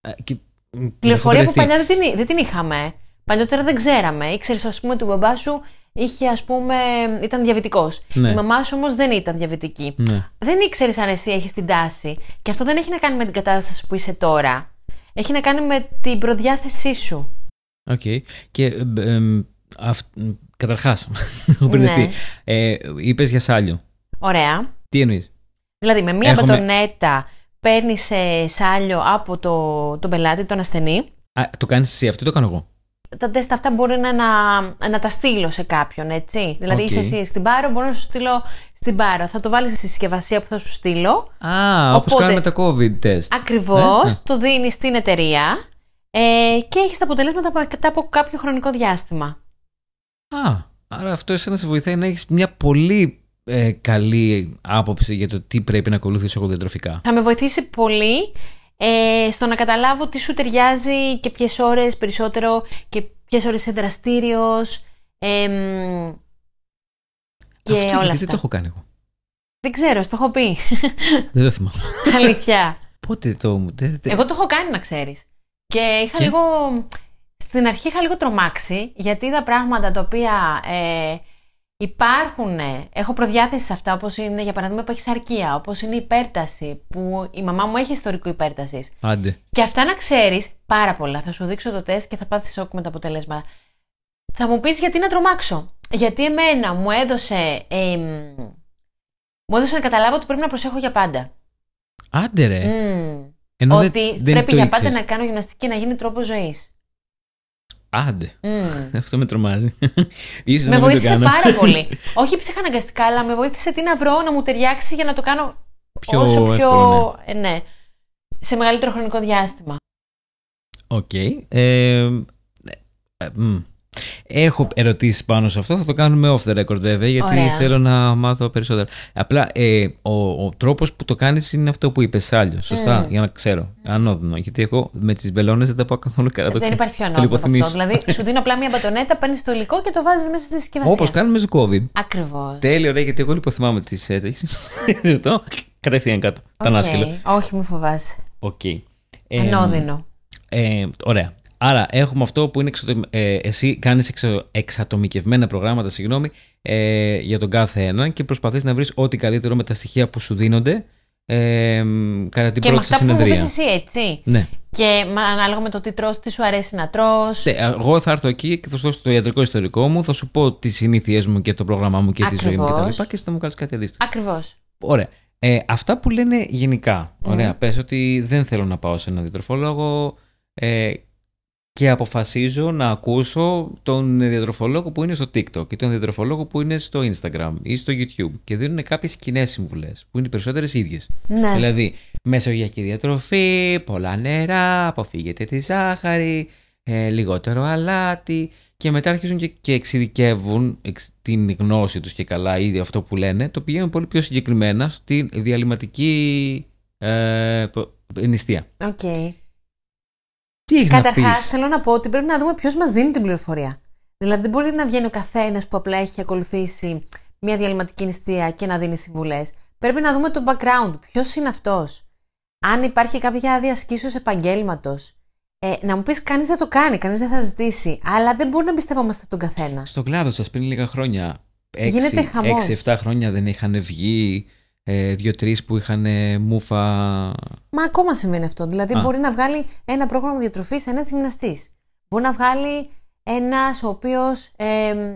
Ε, και, μ, Πληροφορία έχω που μπερδευτεί. παλιά δεν την, δεν την είχαμε. Παλιότερα δεν ξέραμε. Ήξερες, ας πούμε, ότι ο μπαμπάς σου είχε, ας πούμε, ήταν διαβητικός. Ναι. Η μαμά σου όμως δεν ήταν διαβητική. Ναι. Δεν ήξερες αν εσύ έχεις την τάση. Και αυτό δεν έχει να κάνει με την κατάσταση που είσαι τώρα. Έχει να κάνει με την προδιάθεσή σου. Οκ. Και ε, ε, αυ- μ, καταρχάς, έχω μπερδευτεί. Ναι. Ε, είπες για σάλιο. Ωραία. Τι εννοείς; Δηλαδή, με μία Έχουμε- μπατονέτα παίρνεις σάλιο από το, τον πελάτη, τον ασθενή. Α, το κάνεις εσύ, αυτό το κάνω εγώ. Τα τεστ αυτά μπορεί να, να, να τα στείλω σε κάποιον, έτσι. Δηλαδή, Οκ. είσαι εσύ στην Πάρο, μπορώ να σου στείλω στην Πάρο. Θα το βάλεις στη συσκευασία που θα σου στείλω. Α, όπως Οπότε- κάνουμε τα COVID τεστ. Ακριβώς, Ε, ε. το δίνεις στην εταιρεία ε, και έχεις τα αποτελέσματα μετά από κάποιο χρονικό διάστημα. Α, άρα αυτό εσένα σε βοηθάει να έχεις μια πολύ ε, καλή άποψη για το τι πρέπει να ακολουθήσει εγώ διατροφικά. Θα με βοηθήσει πολύ ε, στο να καταλάβω τι σου ταιριάζει και ποιες ώρες περισσότερο και ποιες ώρες είσαι δραστήριος. Ε, μ, και αυτό όλα γιατί αυτά. δεν το έχω κάνει εγώ. Δεν ξέρω, στο έχω πει. Δεν το θυμάμαι. Αλήθεια. Πότε το. δεν- δεν- Εγώ το έχω κάνει, να ξέρεις. Και είχα Και; λίγο. Στην αρχή είχα λίγο τρομάξει, γιατί είδα πράγματα τα οποία ε, υπάρχουν. ε, Έχω προδιάθεση σε αυτά, όπως είναι για παράδειγμα που έχεις αρκεία, όπως είναι η υπέρταση, που η μαμά μου έχει ιστορικό υπέρτασης. Άντε. Και αυτά να ξέρεις πάρα πολλά. Θα σου δείξω το τεστ και θα πάθεις σοκ με τα αποτελέσματα. Θα μου πεις γιατί να τρομάξω. Γιατί εμένα μου έδωσε. εμ, μου έδωσε να καταλάβω ότι πρέπει να προσέχω για πάντα. Άντε ρε. Μμμ. Ενώ δεν- ότι δεν πρέπει το για πάντα ήξερες. να κάνω γυμναστική και να γίνει τρόπο ζωής. Άντε. Αυτό με τρομάζει. Ίσως με να μην το βοήθησε κάνω. πάρα πολύ. Όχι ψυχαναγκαστικά, αλλά με βοήθησε τι να βρω να μου ταιριάξει για να το κάνω Πιο όσο πιο. εύκολο, ε, ναι. Σε μεγαλύτερο χρονικό διάστημα. Οκ. Ε, ε, ε, μ. Έχω ερωτήσεις πάνω σε αυτό. Θα το κάνουμε off the record βέβαια, γιατί Ωραία. θέλω να μάθω περισσότερα. Απλά ε, ο, ο τρόπος που το κάνεις είναι αυτό που είπες, άλλο. Σωστά, για να ξέρω. Ανώδυνο. Γιατί εγώ με τις βελόνες δεν τα πάω καθόλου καλά. το Δεν ξέρω. υπάρχει πιο Το ανώδυνο από αυτό. λιποθυμίσω. Δηλαδή, σου δίνω απλά μια μπατονέτα, παίρνεις το υλικό και το βάζεις μέσα στη συσκευασία. Όπως κάνουμε στο COVID. Ακριβώς. Τέλειο, ρε, γιατί εγώ λιποθυμάμαι τις έτρεχε. Ζητώ. Κατευθείαν κάτω. Τ' ανάσκελα. Όχι, μη φοβάσαι. Οκ. Ε, Ανώδυνο. Ε, ωραία. Άρα έχουμε αυτό που είναι εξατο... ε, εσύ κάνεις εξα... εξατομικευμένα προγράμματα συγγνώμη, ε, για τον κάθε έναν και προσπαθείς να βρεις ό,τι καλύτερο με τα στοιχεία που σου δίνονται ε, κατά την Και με πρώτη σου αυτά που μου συνεδρία. πεις εσύ, έτσι. Ναι. Και μα- ανάλογα με το τι τρως, τι σου αρέσει να τρως. Ναι, Εγώ θα έρθω εκεί και θα σου δώσω το ιατρικό ιστορικό μου, θα σου πω τις συνήθειές μου και το πρόγραμμά μου και τη ζωή μου Ακριβώς. κτλ. Και, και εσύ θα μου κάνεις κάτι αντίστοιχο. Ακριβώς. Ωραία. Ε, αυτά που λένε γενικά. Ωραία. Πες ότι δεν θέλω να πάω σε έναν διατροφολόγο ε, και αποφασίζω να ακούσω τον διατροφολόγο που είναι στο TikTok ή τον διατροφολόγο που είναι στο Instagram ή στο YouTube και δίνουν κάποιες κοινέ συμβουλές που είναι οι περισσότερες ίδιες. Ναι. Δηλαδή, μεσογειακή διατροφή, πολλά νερά, αποφύγετε τη ζάχαρη, ε, λιγότερο αλάτι και μετά αρχίζουν και, και εξειδικεύουν εξ- την γνώση τους και καλά ήδη αυτό που λένε, το πηγαίνουν πολύ πιο συγκεκριμένα στη διαλυματική ε, πο- νηστεία. Οκ. Τι έχεις να Καταρχάς, πεις; θέλω να πω ότι πρέπει να δούμε ποιος μας δίνει την πληροφορία. Δηλαδή, δεν μπορεί να βγαίνει ο καθένας που απλά έχει ακολουθήσει μια διαλειμματική νηστεία και να δίνει συμβουλές. Πρέπει να δούμε το background. Ποιος είναι αυτός. Αν υπάρχει κάποια άδεια ασκήσεως επαγγέλματος. Ε, να μου πεις, κανείς δεν το κάνει, κανείς δεν θα ζητήσει. Αλλά δεν μπορεί να εμπιστευόμαστε τον καθένα. Στον κλάδο σας πριν λίγα χρόνια, Γίνεται χαμός. 6-7 χρόνια δεν είχαν βγει ε, δύο-τρεις που είχαν μούφα Μα ακόμα συμβαίνει αυτό. Δηλαδή, Α. μπορεί να βγάλει ένα πρόγραμμα διατροφής ένας γυμναστής. Μπορεί να βγάλει ένας ο οποίος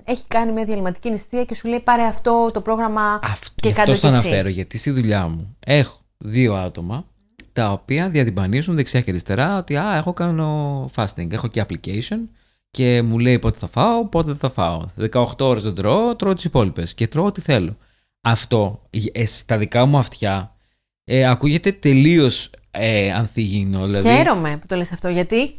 έχει κάνει μια διαλυματική νηστεία και σου λέει πάρε αυτό το πρόγραμμα Αυτό, και γι' κάτω αυτό κι το εσύ. αναφέρω, γιατί στη δουλειά μου έχω δύο άτομα τα οποία διατυμπανίζουν δεξιά και αριστερά ότι α, εγώ κάνω fasting, έχω και application και μου λέει πότε θα φάω, πότε δεν θα φάω. 18 ώρες δεν τρώω, τρώω τις υπόλοιπες και τρώω ό,τι θέλω. Αυτό, ε, στα δικά μου αυτιά, ε, ακούγεται τελείως ε, ανθυγιεινό. Δηλαδή, Χαίρομαι που το λες αυτό, γιατί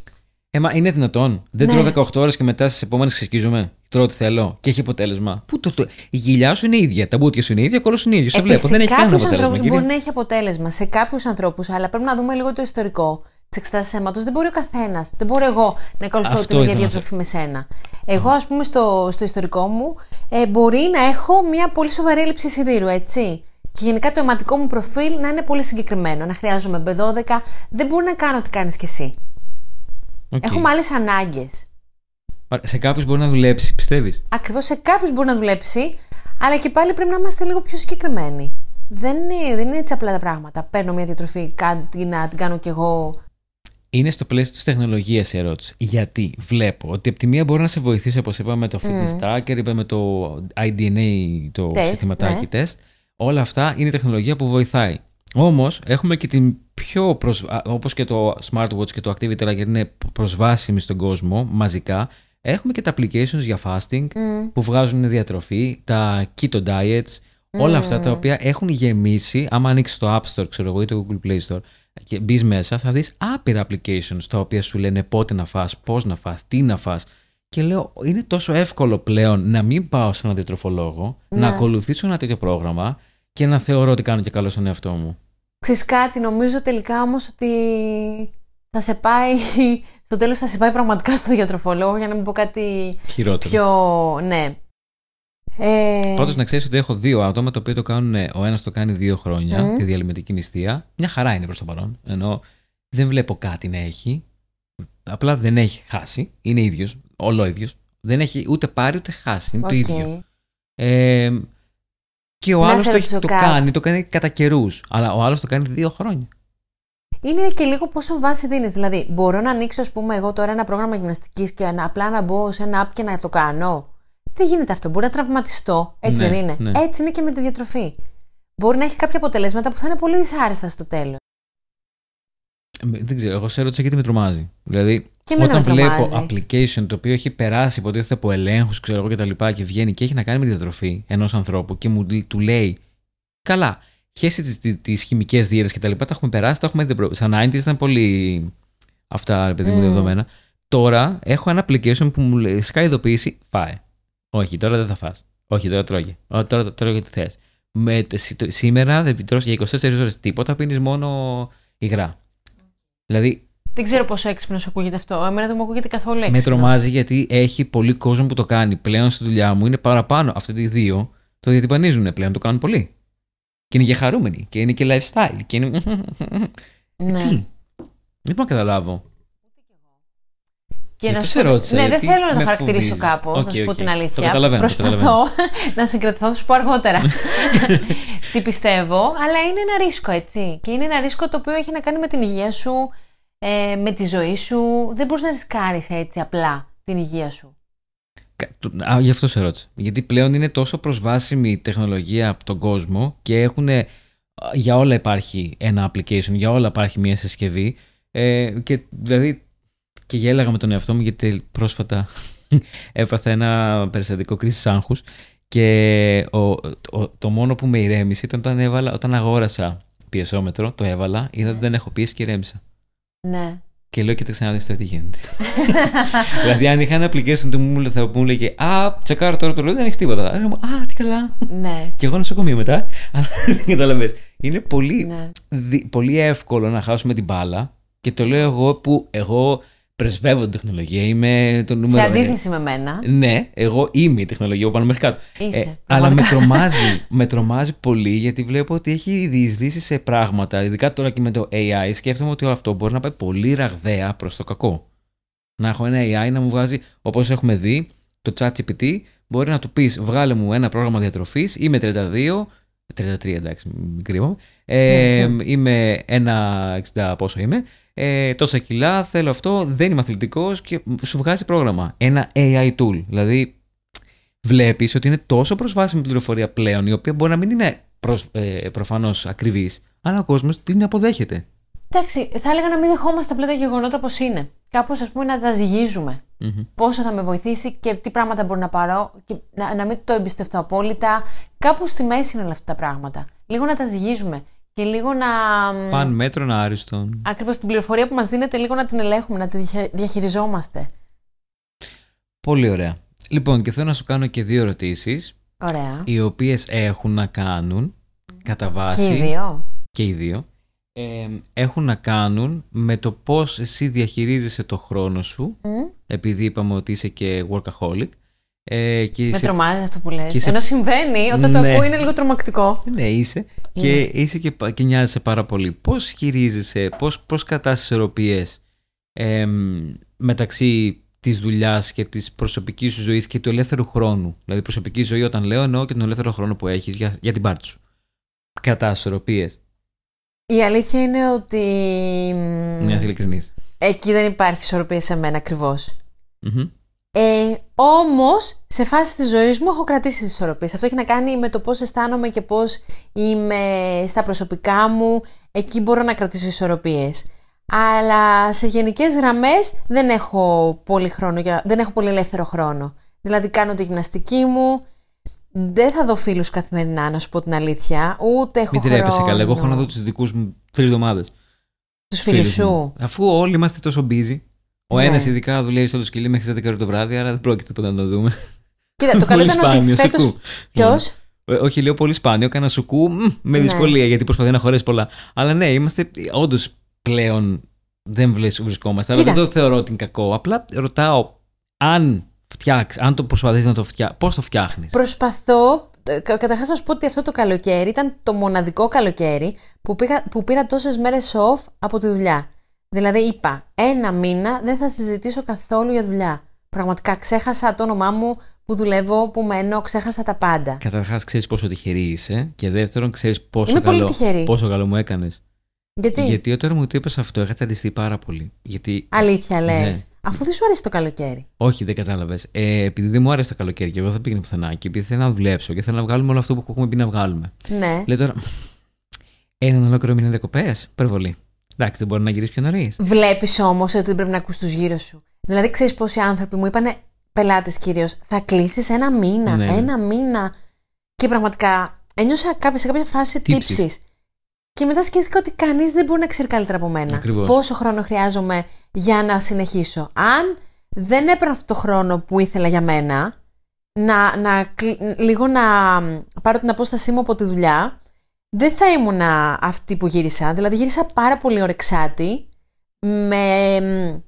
ε, μα είναι δυνατόν. Δεν Ναι. τρώω 18 ώρες και μετά στις επόμενες ξεσκίζομαι. Τρώω ό,τι θέλω και έχει αποτέλεσμα. Πού το, το, η γυλιά σου είναι ίδια, τα μπούτια σου είναι ίδια, ο κόλος είναι ίδιος. Σε βλέπω. σε Δεν έχει κανένα κάποιους αποτέλεσμα. ανθρώπους κύριε. μπορεί να έχει αποτέλεσμα, σε κάποιους ανθρώπους, αλλά πρέπει να δούμε λίγο το ιστορικό της εξετάσει αίματος. Δεν μπορεί ο καθένας. Δεν μπορώ εγώ να ακολουθώ Αυτό την ίδια ήθελα να διατροφή με σένα. Εγώ, ας πούμε, στο, στο ιστορικό μου ε, μπορεί να έχω μια πολύ σοβαρή έλλειψη σιδήρου, έτσι. Και γενικά το αιματολογικό μου προφίλ να είναι πολύ συγκεκριμένο. Να χρειάζομαι B12. Δεν μπορεί να κάνω ό,τι κάνεις κι εσύ. Οκ. Έχουμε άλλες ανάγκες. Άρα, Σε κάποιους μπορεί να δουλέψει, πιστεύεις; Ακριβώς σε κάποιους μπορεί να δουλέψει, αλλά και πάλι πρέπει να είμαστε λίγο πιο συγκεκριμένοι. Δεν είναι, δεν είναι έτσι απλά τα πράγματα. Παίρνω μια διατροφή, κάτσε να την κάνω κι εγώ. Είναι στο πλαίσιο της τεχνολογίας η ερώτηση. Γιατί βλέπω ότι από τη μία μπορεί να σε βοηθήσει, όπως είπαμε, με το fitness tracker, είπαμε το IDNA, το Τεστ, συστηματάκι ναι. τεστ. Όλα αυτά είναι τεχνολογία που βοηθάει. Όμως έχουμε και την πιο προσ... όπως και το smartwatch και το activity tracker είναι προσβάσιμοι στον κόσμο μαζικά έχουμε και τα applications για fasting που βγάζουν διατροφή τα keto diets όλα αυτά τα οποία έχουν γεμίσει άμα ανοίξεις το App Store ξέρω εγώ ή το Google Play Store και μπεις μέσα θα δεις άπειρα applications τα οποία σου λένε πότε να φας, πώς να φας, τι να φας και λέω είναι τόσο εύκολο πλέον να μην πάω σε έναν διατροφολόγο να Ναι. ακολουθήσω ένα τέτοιο πρόγραμμα και να θεωρώ ότι κάνω και καλό στον εαυτό μου. Ξέρεις κάτι, νομίζω τελικά όμως ότι θα σε πάει, στο τέλος θα σε πάει πραγματικά στο διατροφολόγο για να μην πω κάτι Χειρότερο. πιο, ναι. Ε, Πάντως να ξέρεις ότι έχω δύο άτομα τα οποία το κάνουν. Ο ένας το κάνει δύο χρόνια, Μμμ. τη διαλυματική νηστεία. Μια χαρά είναι προς το παρόν. Ενώ δεν βλέπω κάτι να έχει. Απλά δεν έχει χάσει. Είναι ίδιος. Όλο ίδιος. Δεν έχει ούτε πάρει ούτε χάσει. Είναι οκ. το ίδιο. Ε, και ο Να άλλος σε το, έχει- ρωτήσω το κάτι. κάνει, το κάνει κατά καιρούς. Αλλά ο άλλος το κάνει δύο χρόνια. Είναι και λίγο πόσο βάση δίνεις. Δηλαδή, μπορώ να ανοίξω, ας πούμε, εγώ τώρα ένα πρόγραμμα γυμναστικής και να, απλά να μπω σε ένα app και να το κάνω; Δεν γίνεται αυτό. Μπορεί να τραυματιστώ. Έτσι Ναι, δεν είναι. ναι. Έτσι είναι και με τη διατροφή. Μπορεί να έχει κάποια αποτελέσματα που θα είναι πολύ δυσάρεστα στο τέλος. Ε, Δεν ξέρω, εγώ σε ρώτησα γιατί με τρομάζει. Δηλαδή, Και εμένα όταν με βλέπω τρομάζει. application το οποίο έχει περάσει υποτίθεται από ελέγχους, ξέρω εγώ και τα λοιπά και βγαίνει και έχει να κάνει με τη διατροφή ενός ανθρώπου και μου του λέει, Καλά, χέσει τις τις χημικές δίαιτε και τα λοιπά, τα έχουμε περάσει, τα έχουμε δει. προ- Στα 90s ήταν πολύ αυτά, ρε παιδί μου, Mm. δεδομένα. Τώρα έχω ένα application που μου λέει, σκάει ειδοποίηση, φάε. Όχι, τώρα δεν θα φας. Όχι, τώρα τρώγε. Ω, τώρα τρώγε τι θες. Με, σι- το- σήμερα δεν τρως για 24 ώρες τίποτα, πίνεις μόνο υγρά. Δηλαδή, Δεν ξέρω πόσο έξυπνος σου ακούγεται αυτό. Εμένα δεν μου ακούγεται καθόλου έξυπνο. με τρομάζει γιατί έχει πολύ κόσμο που το κάνει. Πλέον στη δουλειά μου είναι παραπάνω. Αυτοί οι δύο το διατυπανίζουν πλέον, το κάνουν πολύ. Και είναι και χαρούμενοι. Και είναι και lifestyle. Και είναι. Ναι. Τι; Δεν μπορώ να καταλάβω. Και Γι' να αυτό σου σε πω- ρώτησα, Ναι, δεν γιατί θέλω να το με χαρακτηρίσω φοβίζει. κάπως, να Οκ, σου πω οκ. την Το αλήθεια. καταλαβαίνω, το Προσπαθώ να συγκρατηθώ, θα σου πω αργότερα. τι πιστεύω, αλλά είναι ένα ρίσκο, έτσι. Και είναι ένα ρίσκο το οποίο έχει να κάνει με την υγεία σου, ε, με τη ζωή σου. Δεν μπορείς να ρισκάρεις έτσι απλά την υγεία σου. Κα- το- Α, γι' αυτό σε ρώτησα. Γιατί πλέον είναι τόσο προσβάσιμη η τεχνολογία από τον κόσμο και έχουν. Για όλα υπάρχει ένα application, για όλα υπάρχει μια συσκευή. Ε, και δηλαδή. Και γέλαγα με τον εαυτό μου γιατί πρόσφατα έπαθα ένα περιστατικό κρίσης άγχους. Και ο, ο- το μόνο που με ηρέμησε ήταν όταν, έβαλα, όταν αγόρασα πιεσόμετρο, το έβαλα, είδα ότι δεν έχω πίεση και ηρέμησα. Ναι. Και λέω, κοίταξε να δεις τώρα τι γίνεται. δηλαδή, αν είχα ένα application του μου, θα μου έλεγε Α, τσεκάρω τώρα το ρολόι, δεν έχεις τίποτα. Θα έλεγα, Α, τι καλά. Ναι. και εγώ νοσοκομείο μετά. Αλλά δεν καταλαβες. Είναι πολύ, ναι. δι- πολύ εύκολο να χάσουμε την μπάλα. Και το λέω εγώ που εγώ πρεσβεύω την τεχνολογία. Είμαι το Σε νούμερο ένα. αντίθεση με μένα. Ναι, εγώ είμαι η τεχνολογία που πάνω μέχρι κάτω. Είσαι, αλλά με πραγματικά. τρομάζει, με τρομάζει πολύ γιατί βλέπω ότι έχει διεισδύσει σε πράγματα, ειδικά τώρα και με το AI. Σκέφτομαι ότι όλο αυτό μπορεί να πάει πολύ ραγδαία προς το κακό. Να έχω ένα AI να μου βγάζει, όπως έχουμε δει, το ChatGPT μπορεί να του πεις: Βγάλε μου ένα πρόγραμμα διατροφής, είμαι 32, 33 εντάξει, μην κρύβομαι. Ε, είμαι ένα 60 πόσο είμαι. Ε, τόσα κιλά, θέλω αυτό, δεν είμαι αθλητικός και σου βγάζει πρόγραμμα. Ένα AI tool. Δηλαδή, βλέπεις ότι είναι τόσο προσβάσιμη πληροφορία πλέον, η οποία μπορεί να μην είναι προσ, ε, προφανώς ακριβής, αλλά ο κόσμος την αποδέχεται. Εντάξει, θα έλεγα να μην δεχόμαστε απλά τα γεγονότα όπως είναι. Κάπως, ας πούμε, να τα ζυγίζουμε. Μμμ. Πόσο θα με βοηθήσει και τι πράγματα μπορώ να πάρω και να, να μην το εμπιστευτώ απόλυτα. Κάπου στη μέση είναι όλα αυτά τα πράγματα. Λίγο να τα ζυγίζουμε και λίγο να. Παν μέτρων άριστον. Ακριβώς την πληροφορία που μας δίνεται, λίγο να την ελέγχουμε, να τη διαχει- διαχειριζόμαστε. Πολύ ωραία. Λοιπόν, και θέλω να σου κάνω και δύο ερωτήσεις, Ωραία. οι οποίες έχουν να κάνουν κατά βάση. Και οι δύο. και οι δύο, ε, έχουν να κάνουν με το πώς εσύ διαχειρίζεσαι το χρόνο σου, Μμ. επειδή είπαμε ότι είσαι και workaholic. Ε, και Με είσαι, τρομάζει αυτό που λες. και είσαι- Ενώ συμβαίνει, όταν το Ναι. ακούω είναι λίγο τρομακτικό. Ναι, είσαι. Και είσαι και, πα- και νοιάζεσαι πάρα πολύ. Πώς χειρίζεσαι, πώς, πώς κρατάς ισορροπίες εμ, μεταξύ της δουλειάς και της προσωπικής σου ζωής και του ελεύθερου χρόνου; Δηλαδή προσωπική ζωή όταν λέω εννοώ και τον ελεύθερο χρόνο που έχεις για, για την πάρτι σου. Κρατάς ισορροπίες. Η αλήθεια είναι ότι. μ, Μιας ειλικρινής. Εκεί δεν υπάρχει ισορροπία σε μένα ακριβώς. Μμμ. Ε, Όμως, σε φάση της ζωής μου έχω κρατήσει τις ισορροπίες. Αυτό έχει να κάνει με το πώς αισθάνομαι και πώς είμαι στα προσωπικά μου. εκεί μπορώ να κρατήσω ισορροπίες. Αλλά σε γενικές γραμμές δεν έχω πολύ, χρόνο για... δεν έχω πολύ ελεύθερο χρόνο. Δηλαδή κάνω τη γυμναστική μου, δεν θα δω φίλους καθημερινά, να σου πω την αλήθεια. Ούτε έχω Μην χρόνο. τρέπεσαι καλά. Εγώ έχω να δω τους δικούς μου τρεις εβδομάδες. Τους φίλους σου. Αφού όλοι είμαστε τόσο busy. Ο Ναι. ένας ειδικά δουλεύει στο σκυλί μέχρι τις 10 το βράδυ, άρα δεν πρόκειται ποτέ να το δούμε. Κοίτα, το καλό Πολύ ήταν ότι σπάνιο, φέτος... σουκού. Ποιος; Ε, Όχι, λέω πολύ σπάνιο. Έκανα σουκού μ, με Ναι. δυσκολία γιατί προσπαθεί να χωρέσει πολλά. Αλλά ναι, είμαστε όντως πλέον δεν βλες- βρισκόμαστε. Αλλά Κοίτα. δεν το θεωρώ ότι είναι κακό. Απλά ρωτάω αν φτιάξει, αν το προσπαθείς να το φτιάξει, πώς το φτιάχνεις; Προσπαθώ. Καταρχάς, να σου πω ότι αυτό το καλοκαίρι ήταν το μοναδικό καλοκαίρι που, πήγα, που πήρα τόσες μέρες off από τη δουλειά. Δηλαδή, είπα, ένα μήνα δεν θα συζητήσω καθόλου για δουλειά. Πραγματικά ξέχασα το όνομά μου που δουλεύω, που μένω, ξέχασα τα πάντα. Καταρχάς, ξέρεις πόσο τυχερή είσαι. Και δεύτερον, ξέρεις πόσο, Είμαι πολύ καλό, τυχερή. πόσο καλό μου έκανες. Γιατί, Γιατί όταν μου το είπες αυτό, είχα τσαντιστεί πάρα πολύ. Γιατί. αλήθεια λες. Ναι. Αφού δεν σου αρέσει το καλοκαίρι. Όχι, δεν κατάλαβες. Ε, επειδή δεν μου άρεσε το καλοκαίρι και εγώ δεν πήγαινα πουθενά και επειδή θέλω να δουλέψω και θέλω να βγάλουμε όλο αυτό που έχουμε πει να βγάλουμε. Ναι. Λέω τώρα. Έναν ολόκληρο μήνα διακοπές. Υπερβολή. Εντάξει, δεν μπορεί να γυρίσεις πιο νωρίς. Βλέπεις όμως ότι δεν πρέπει να ακούς τους γύρω σου. Δηλαδή, ξέρεις πόσοι άνθρωποι μου είπαν, πελάτες κυρίως, θα κλείσεις ένα μήνα. Ναι. Ένα μήνα. Και πραγματικά ένιωσα κάποια- σε κάποια φάση Τύψεις. τύψη. Και μετά σκέφτηκα ότι κανείς δεν μπορεί να ξέρει καλύτερα από μένα. Ακριβώς. Πόσο χρόνο χρειάζομαι για να συνεχίσω. Αν δεν έπαιρνα αυτό το χρόνο που ήθελα για μένα, να, να, κλ- λίγο να πάρω την απόστασή μου από τη δουλειά, δεν θα ήμουν αυτή που γύρισα. Δηλαδή γύρισα πάρα πολύ ορεξάτη, με μ,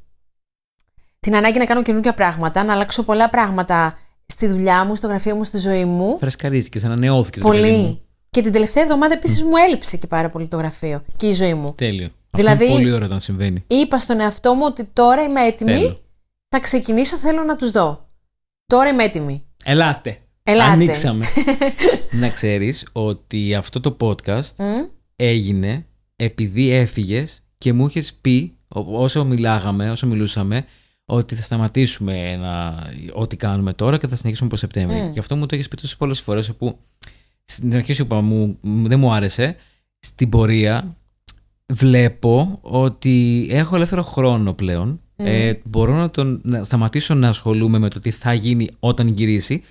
την ανάγκη να κάνω καινούργια πράγματα, να αλλάξω πολλά πράγματα στη δουλειά μου, στο γραφείο μου, στη ζωή μου. Φρεσκαρίστηκε, ανανεώθηκες. Πολύ. Και την τελευταία εβδομάδα επίσης μου έλειψε και πάρα πολύ το γραφείο και η ζωή μου. Τέλειο. Δηλαδή- Αυτό είναι πολύ ωραίο όταν συμβαίνει. Είπα στον εαυτό μου ότι τώρα είμαι έτοιμη, Θέλω. θα ξεκινήσω, θέλω να τους δω. Τώρα είμαι έτοιμη. Ελάτε. Ελάτε. Ανοίξαμε. να ξέρεις ότι αυτό το podcast Μμ. έγινε επειδή έφυγες και μου είχες πει, ό- όσο μιλάγαμε, όσο μιλούσαμε, ότι θα σταματήσουμε να, ό,τι κάνουμε τώρα και θα συνεχίσουμε από Σεπτέμβρη. Mm. Γι' αυτό μου το έχεις πει τόσες πολλές φορές που στην αρχή σου είπα, μου, μου- δεν μου άρεσε. Στην πορεία βλέπω ότι έχω ελεύθερο χρόνο πλέον. Ε, μπορώ να, τον, να σταματήσω να ασχολούμαι με το τι θα γίνει όταν γυρίσει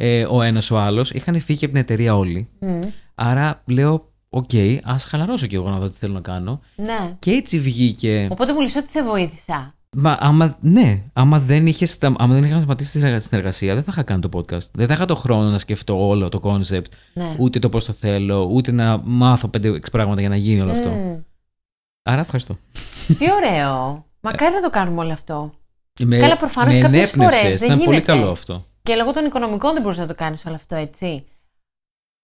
ε, ο ένας ο άλλος. Είχαν φύγει από την εταιρεία όλοι. Μμ. Άρα λέω, οκ, ας χαλαρώσω κι εγώ να δω τι θέλω να κάνω. Ναι. Και έτσι βγήκε. Οπότε μου λες ότι σε βοήθησα. Μα άμα, ναι, άμα δεν, είχε, σταμα... άμα δεν είχα σταματήσει τη συνεργα- συνεργασία, δεν θα είχα κάνει το podcast. Δεν θα είχα το χρόνο να σκεφτώ όλο το concept, Ναι. ούτε το πώς το θέλω, ούτε να μάθω πέντε πράγματα για να γίνει όλο αυτό. Μμ. Άρα ευχαριστώ. Τι ωραίο. Μακάρι να το κάνουμε όλο αυτό. Με, Καλά, προφανώς με κάποιες ενέπνευσες, φορές δεν Ήταν πολύ γίνεται. καλό αυτό. Και λόγω των οικονομικών δεν μπορείς να το κάνεις όλο αυτό, έτσι.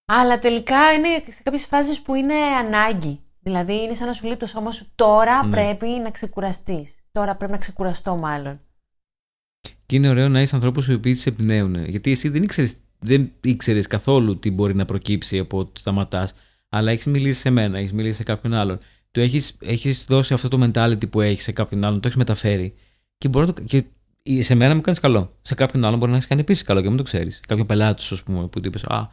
Αλλά τελικά είναι σε κάποιες φάσεις που είναι ανάγκη. Δηλαδή είναι σαν να σου λέει το σώμα σου τώρα Ναι. πρέπει να ξεκουραστείς. Τώρα πρέπει να ξεκουραστώ μάλλον. Και είναι ωραίο να είσαι ανθρώπους οι οποίοι σε εμπνέουν. Γιατί εσύ δεν ήξερες δεν ήξερες καθόλου τι μπορεί να προκύψει από ότι σταματάς, αλλά έχεις μιλήσει σε μένα, έχεις μιλήσει σε κάποιον άλλον. Του έχεις έχεις δώσει αυτό το mentality που έχεις σε κάποιον άλλον, το έχεις μεταφέρει. Και, μπορεί να το, και σε μένα μου κάνεις καλό. Σε κάποιον άλλον μπορεί να έχεις κάνει επίσης καλό και μην το ξέρεις. Κάποιον πελάτης σου, ας πούμε, που του είπες Α,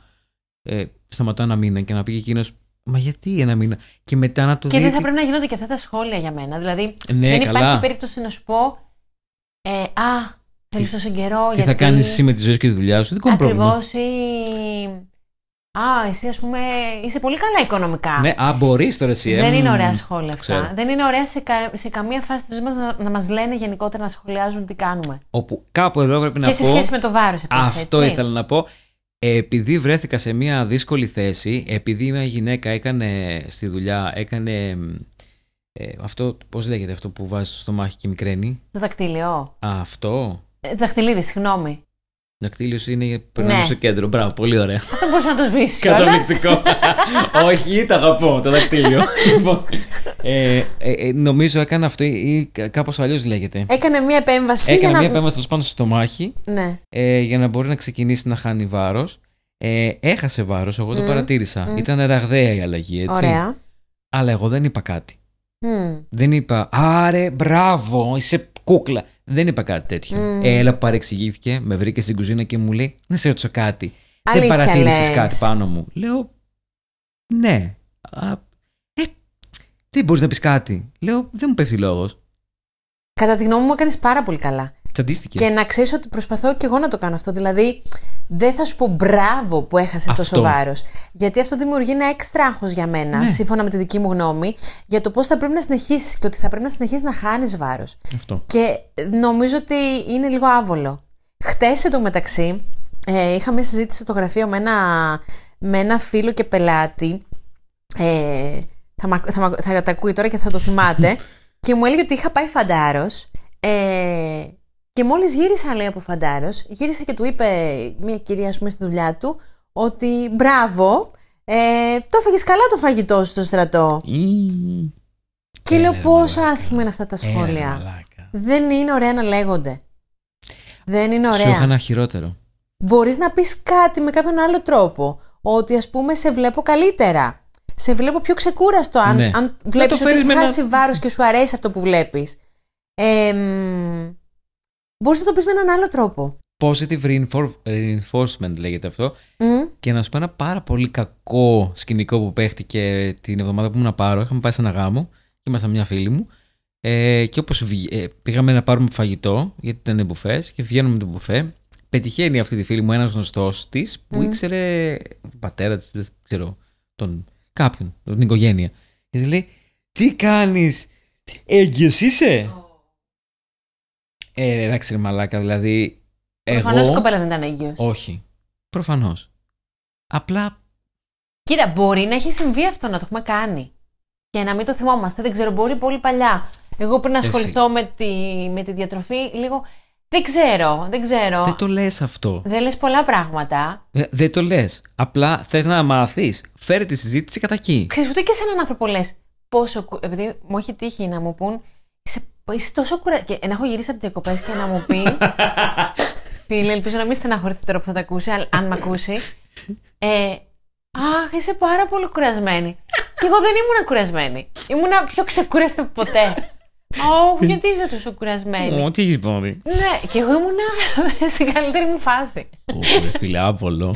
ε, σταματάω ένα μήνα και να πει εκείνος, Μα γιατί ένα μήνα. Και μετά να το Και δει. δεν θα ότι- πρέπει να γίνονται και αυτά τα σχόλια για μένα. Δηλαδή Ναι, δεν καλά. υπάρχει περίπτωση να σου πω ε, Α, θέλεις τόσο καιρό Τι γιατί... θα κάνεις εσύ με τη ζωή σου και τη δουλειά σου, δεν έχω πρόβλημα. Ακριβώς ή... Α, εσύ ας πούμε είσαι πολύ καλά οικονομικά. Ναι, α, μπορείς τώρα εσύ. ε, Δεν είναι μ, ωραία σχόλια ξέρω. αυτά. Δεν είναι ωραία σε, κα- σε καμία φάση της ζωής μας να, να μας λένε γενικότερα να σχολιάζουν τι κάνουμε. Όπου κάπου εδώ πρέπει να και σε πω. σχέση με το βάρος επίσης, Αυτό έτσι. ήθελα να πω. Επειδή βρέθηκα σε μια δύσκολη θέση, επειδή μια γυναίκα έκανε στη δουλειά, έκανε ε, αυτό, πώς λέγεται αυτό που βάζεις στο μάχη και μικραίνει; Το δακτύλιο. Α, αυτό. Ε, δαχτυλίδι, συγγνώμη. Δακτύλιος είναι, περνάμε Ναι. στο κέντρο. Μπράβο, πολύ ωραία. Αυτό μπορείς να το σβήσεις κιόλας. Καταπληκτικό. Όχι, το αγαπώ, το δακτύλιο. Λοιπόν, ε, ε, ε, νομίζω έκανε αυτό ή κα- κάπως αλλιώς λέγεται. Έκανε μια επέμβαση Έκανε για μια να... επέμβαση τέλος πάντων στο στομάχι Ναι. ε, για να μπορεί να ξεκινήσει να χάνει βάρος. Ε, έχασε βάρος, εγώ το Μμ, παρατήρησα. μμ. Ήταν ραγδαία η αλλαγή, έτσι. Ωραία. Αλλά εγώ δεν είπα κάτι. Μμ. Δεν είπα, Άρε, μπράβο, είσαι κούκλα. Δεν είπα κάτι τέτοιο. Μμ. Έλα, παρεξηγήθηκε, με βρήκε στην κουζίνα και μου λέει, Να σε ρωτήσω κάτι. Αλήθεια δεν παρατήρησε λες. κάτι πάνω μου. Λέω, Ναι. Α, ε, Τι μπορείς να πεις κάτι. Λέω, δεν μου πέφτει λόγος. Κατά τη γνώμη μου, έκανες πάρα πολύ καλά. Τσαντίστηκε. Και να ξέρεις ότι προσπαθώ και εγώ να το κάνω αυτό. Δηλαδή, δεν θα σου πω μπράβο που έχασες Αυτό. τόσο βάρος. Γιατί αυτό δημιουργεί ένα έξτρα άγχος για μένα, Ναι. σύμφωνα με τη δική μου γνώμη, για το πώς θα πρέπει να συνεχίσεις και ότι θα πρέπει να συνεχίσεις να χάνεις βάρος. Αυτό. Και νομίζω ότι είναι λίγο άβολο. Χτες εντωμεταξύ, ε, είχα μια συζήτηση στο γραφείο με ένα, με ένα φίλο και πελάτη. Ε, θα, μα- θα, μα- θα τα ακούει τώρα και θα το θυμάται. και μου έλεγε ότι είχα πάει φαντάρος. Ε, και μόλις γύρισα, λέει, από φαντάρος, γύρισε και του είπε μια κυρία, ας πούμε, στη δουλειά του, ότι μπράβο, ε, το έφαγες καλά το φαγητό σου στο στρατό. Ή... Και Έλα, λέω ρε πόσο μαλάκα. άσχημα είναι αυτά τα Έλα, σχόλια. μαλάκα. Δεν είναι ωραία να λέγονται. Δεν είναι Σου ωραία. είχα ένα χειρότερο. Μπορείς να πεις κάτι με κάποιον άλλο τρόπο. Ότι ας πούμε σε βλέπω καλύτερα. Σε βλέπω πιο ξεκούραστο αν, Ναι. αν βλέπεις το ότι φέρεις έχει με ένα- χάσει βάρος και σου αρέσει αυτό που βλέπεις. Ε, μ, μπορείς να το πεις με έναν άλλο τρόπο. Positive reinfor- reinforcement λέγεται αυτό. Μ, Και να σου πω ένα πάρα πολύ κακό σκηνικό που παίχτηκε την εβδομάδα που ήμουν να πάρω. Είχαμε πάει σε ένα γάμο και ήμασταν μια φίλη μου. Ε, και όπως πήγαμε να πάρουμε φαγητό, γιατί ήταν μπουφές, και βγαίνουμε με το μπουφέ. Πετυχαίνει αυτή τη φίλη μου ένας γνωστός της που Μμ. ήξερε τον πατέρα της, δεν ξέρω, τον κάποιον, την οικογένεια. Και της λέει, Τι κάνεις, έγκυος είσαι; Ε, εντάξει, ρε μαλάκα, δηλαδή. Προφανώς η Εγώ. κοπέλα δεν ήταν έγκυος. Όχι. Προφανώς. Απλά Κοίτα, μπορεί να έχει συμβεί αυτό να το έχουμε κάνει. Και να μην το θυμόμαστε. Δεν ξέρω, μπορεί πολύ παλιά. Εγώ πριν ασχοληθώ με τη, με τη διατροφή, λίγο. Δεν ξέρω, δεν ξέρω. δεν το λες αυτό. Δεν λες πολλά πράγματα. Ε, Δεν το λες. Απλά θες να μάθεις. Φέρε τη συζήτηση κατά εκεί. Ξέρεις, ούτε και σε έναν άνθρωπο λες πόσο. κου- Επειδή μου έχει τύχει να μου πούν. Είσαι, είσαι τόσο κουρα... Και να έχω γυρίσει από διακοπές και να μου πει. Φίλε, ελπίζω να μην στεναχωρηθεί τώρα που θα τα ακούσει, αλλά αν με ακούσει. Ε, Αχ, είσαι πάρα πολύ κουρασμένη. Και εγώ δεν ήμουν κουρασμένη. Ήμουνα πιο ξεκούραστη από ποτέ. Αχ, γιατί είσαι τόσο κουρασμένη; Ω, τι έχεις πόδι. Ναι, και εγώ ήμουνα στην καλύτερη μου φάση. Ω, φίλε, άβολο.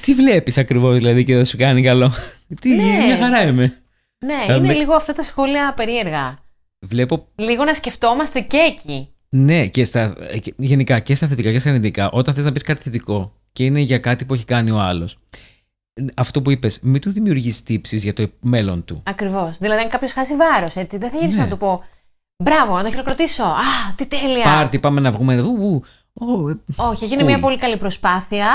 Τι βλέπεις ακριβώς δηλαδή και δεν σου κάνει καλό; Τι, Ναι. μια χαρά είμαι. Ναι, Ε, είναι με- λίγο αυτά τα σχόλια περίεργα. Βλέπω. Λίγο να σκεφτόμαστε και εκεί. Ναι, και στα, ε, και- γενικά και στα θετικά και στα αρνητικά, όταν θες να πεις κάτι θετικό και είναι για κάτι που έχει κάνει ο άλλος. Αυτό που είπες, μην του δημιουργείς τύψεις για το μέλλον του. Ακριβώς. Δηλαδή, αν κάποιος χάσει βάρος, έτσι, δεν θα γυρίσω Ναι. να του πω Μπράβο, να το χειροκροτήσω. Α, τι τέλεια. Πάρτι, πάμε να βγούμε. Ου, ου. Ω, ε, Όχι, έγινε Cool. μια πολύ καλή προσπάθεια.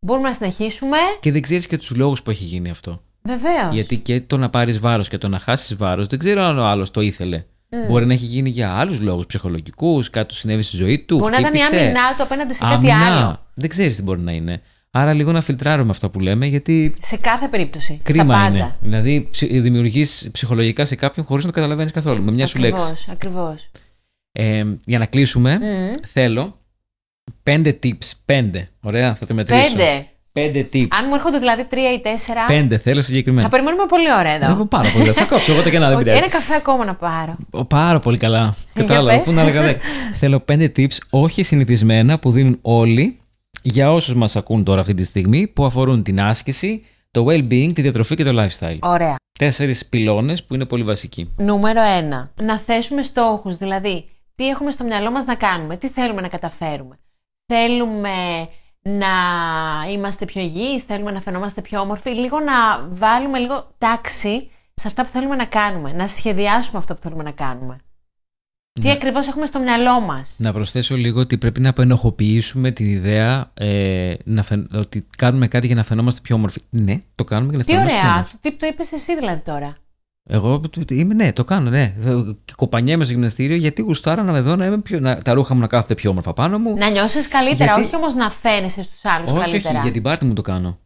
Μπορούμε να συνεχίσουμε. Και δεν ξέρεις και τους λόγους που έχει γίνει αυτό. Βεβαίως. Γιατί και το να πάρεις βάρος και το να χάσεις βάρος, δεν ξέρω αν ο άλλος το ήθελε. Μπορεί να έχει γίνει για άλλους λόγους, ψυχολογικούς, κάτι του συνέβη στη ζωή του. Μπορεί να ήταν η χτύπησε. άμυνά του απέναντι σε κάτι Άμυνα. άλλο. Δεν ξέρεις τι μπορεί να είναι. Άρα λίγο να φιλτράρουμε αυτά που λέμε, γιατί Σε κάθε περίπτωση. κρίμα στα πάντα. είναι. Δηλαδή, δημιουργείς ψυχολογικά σε κάποιον χωρίς να το καταλαβαίνεις καθόλου. Με μια σου λέξη. Ακριβώς, ακριβώς. Ε, για να κλείσουμε, Μμ. θέλω πέντε tips. Πέντε. Ωραία, θα το μετρήσω. Πέντε. Πέντε tips. Αν μου έρχονται δηλαδή τρία ή τέσσερα. Πέντε, θέλω συγκεκριμένα. Θα περιμένουμε πολύ ώρα Θα εδώ. πω πάρα πολύ. θα κόψω εγώ το και να δεν Οκ, πειράζει. ένα καφέ ακόμα να πάρω. Ω, Πάρα πολύ καλά. Για Κατάλαβα. πες. Πού να έλεγα δε. Θέλω πέντε tips όχι συνηθισμένα που δίνουν όλοι για όσους μας ακούν τώρα αυτή τη στιγμή που αφορούν την άσκηση, το well-being, τη διατροφή και το lifestyle. Ωραία. Τέσσερις πυλώνες που είναι πολύ βασικοί. Νούμερο 1. Να θέσουμε στόχους, δηλαδή τι έχουμε στο μυαλό μας να κάνουμε, τι θέλουμε να καταφέρουμε. Θέλουμε να είμαστε πιο υγιείς, θέλουμε να φαινόμαστε πιο όμορφοι, λίγο να βάλουμε λίγο τάξη σε αυτά που θέλουμε να κάνουμε, να σχεδιάσουμε αυτό που θέλουμε να κάνουμε. Τι ακριβώς έχουμε στο μυαλό μας; Να προσθέσω λίγο ότι πρέπει να απενοχοποιήσουμε την ιδέα ε, να φαι- ότι κάνουμε κάτι για να φαινόμαστε πιο όμορφοι. Ναι, το κάνουμε για να Τι φαινόμαστε πιο ωραία, όμορφοι. τι το είπες εσύ δηλαδή τώρα. Εγώ τ- τ- είμαι, ναι, το κάνω, ναι. Δε- και Κοπανιέμαι στο γυμναστήριο γιατί γουστάρω να με δω να είμαι πιο, να, τα ρούχα μου να κάθονται πιο όμορφα πάνω μου. Να νιώσεις καλύτερα, Γιατί- όχι όμως να φαίνεσαι στους άλλους όχι, καλύτερα. όχι, για την πάρτι μου το κάνω.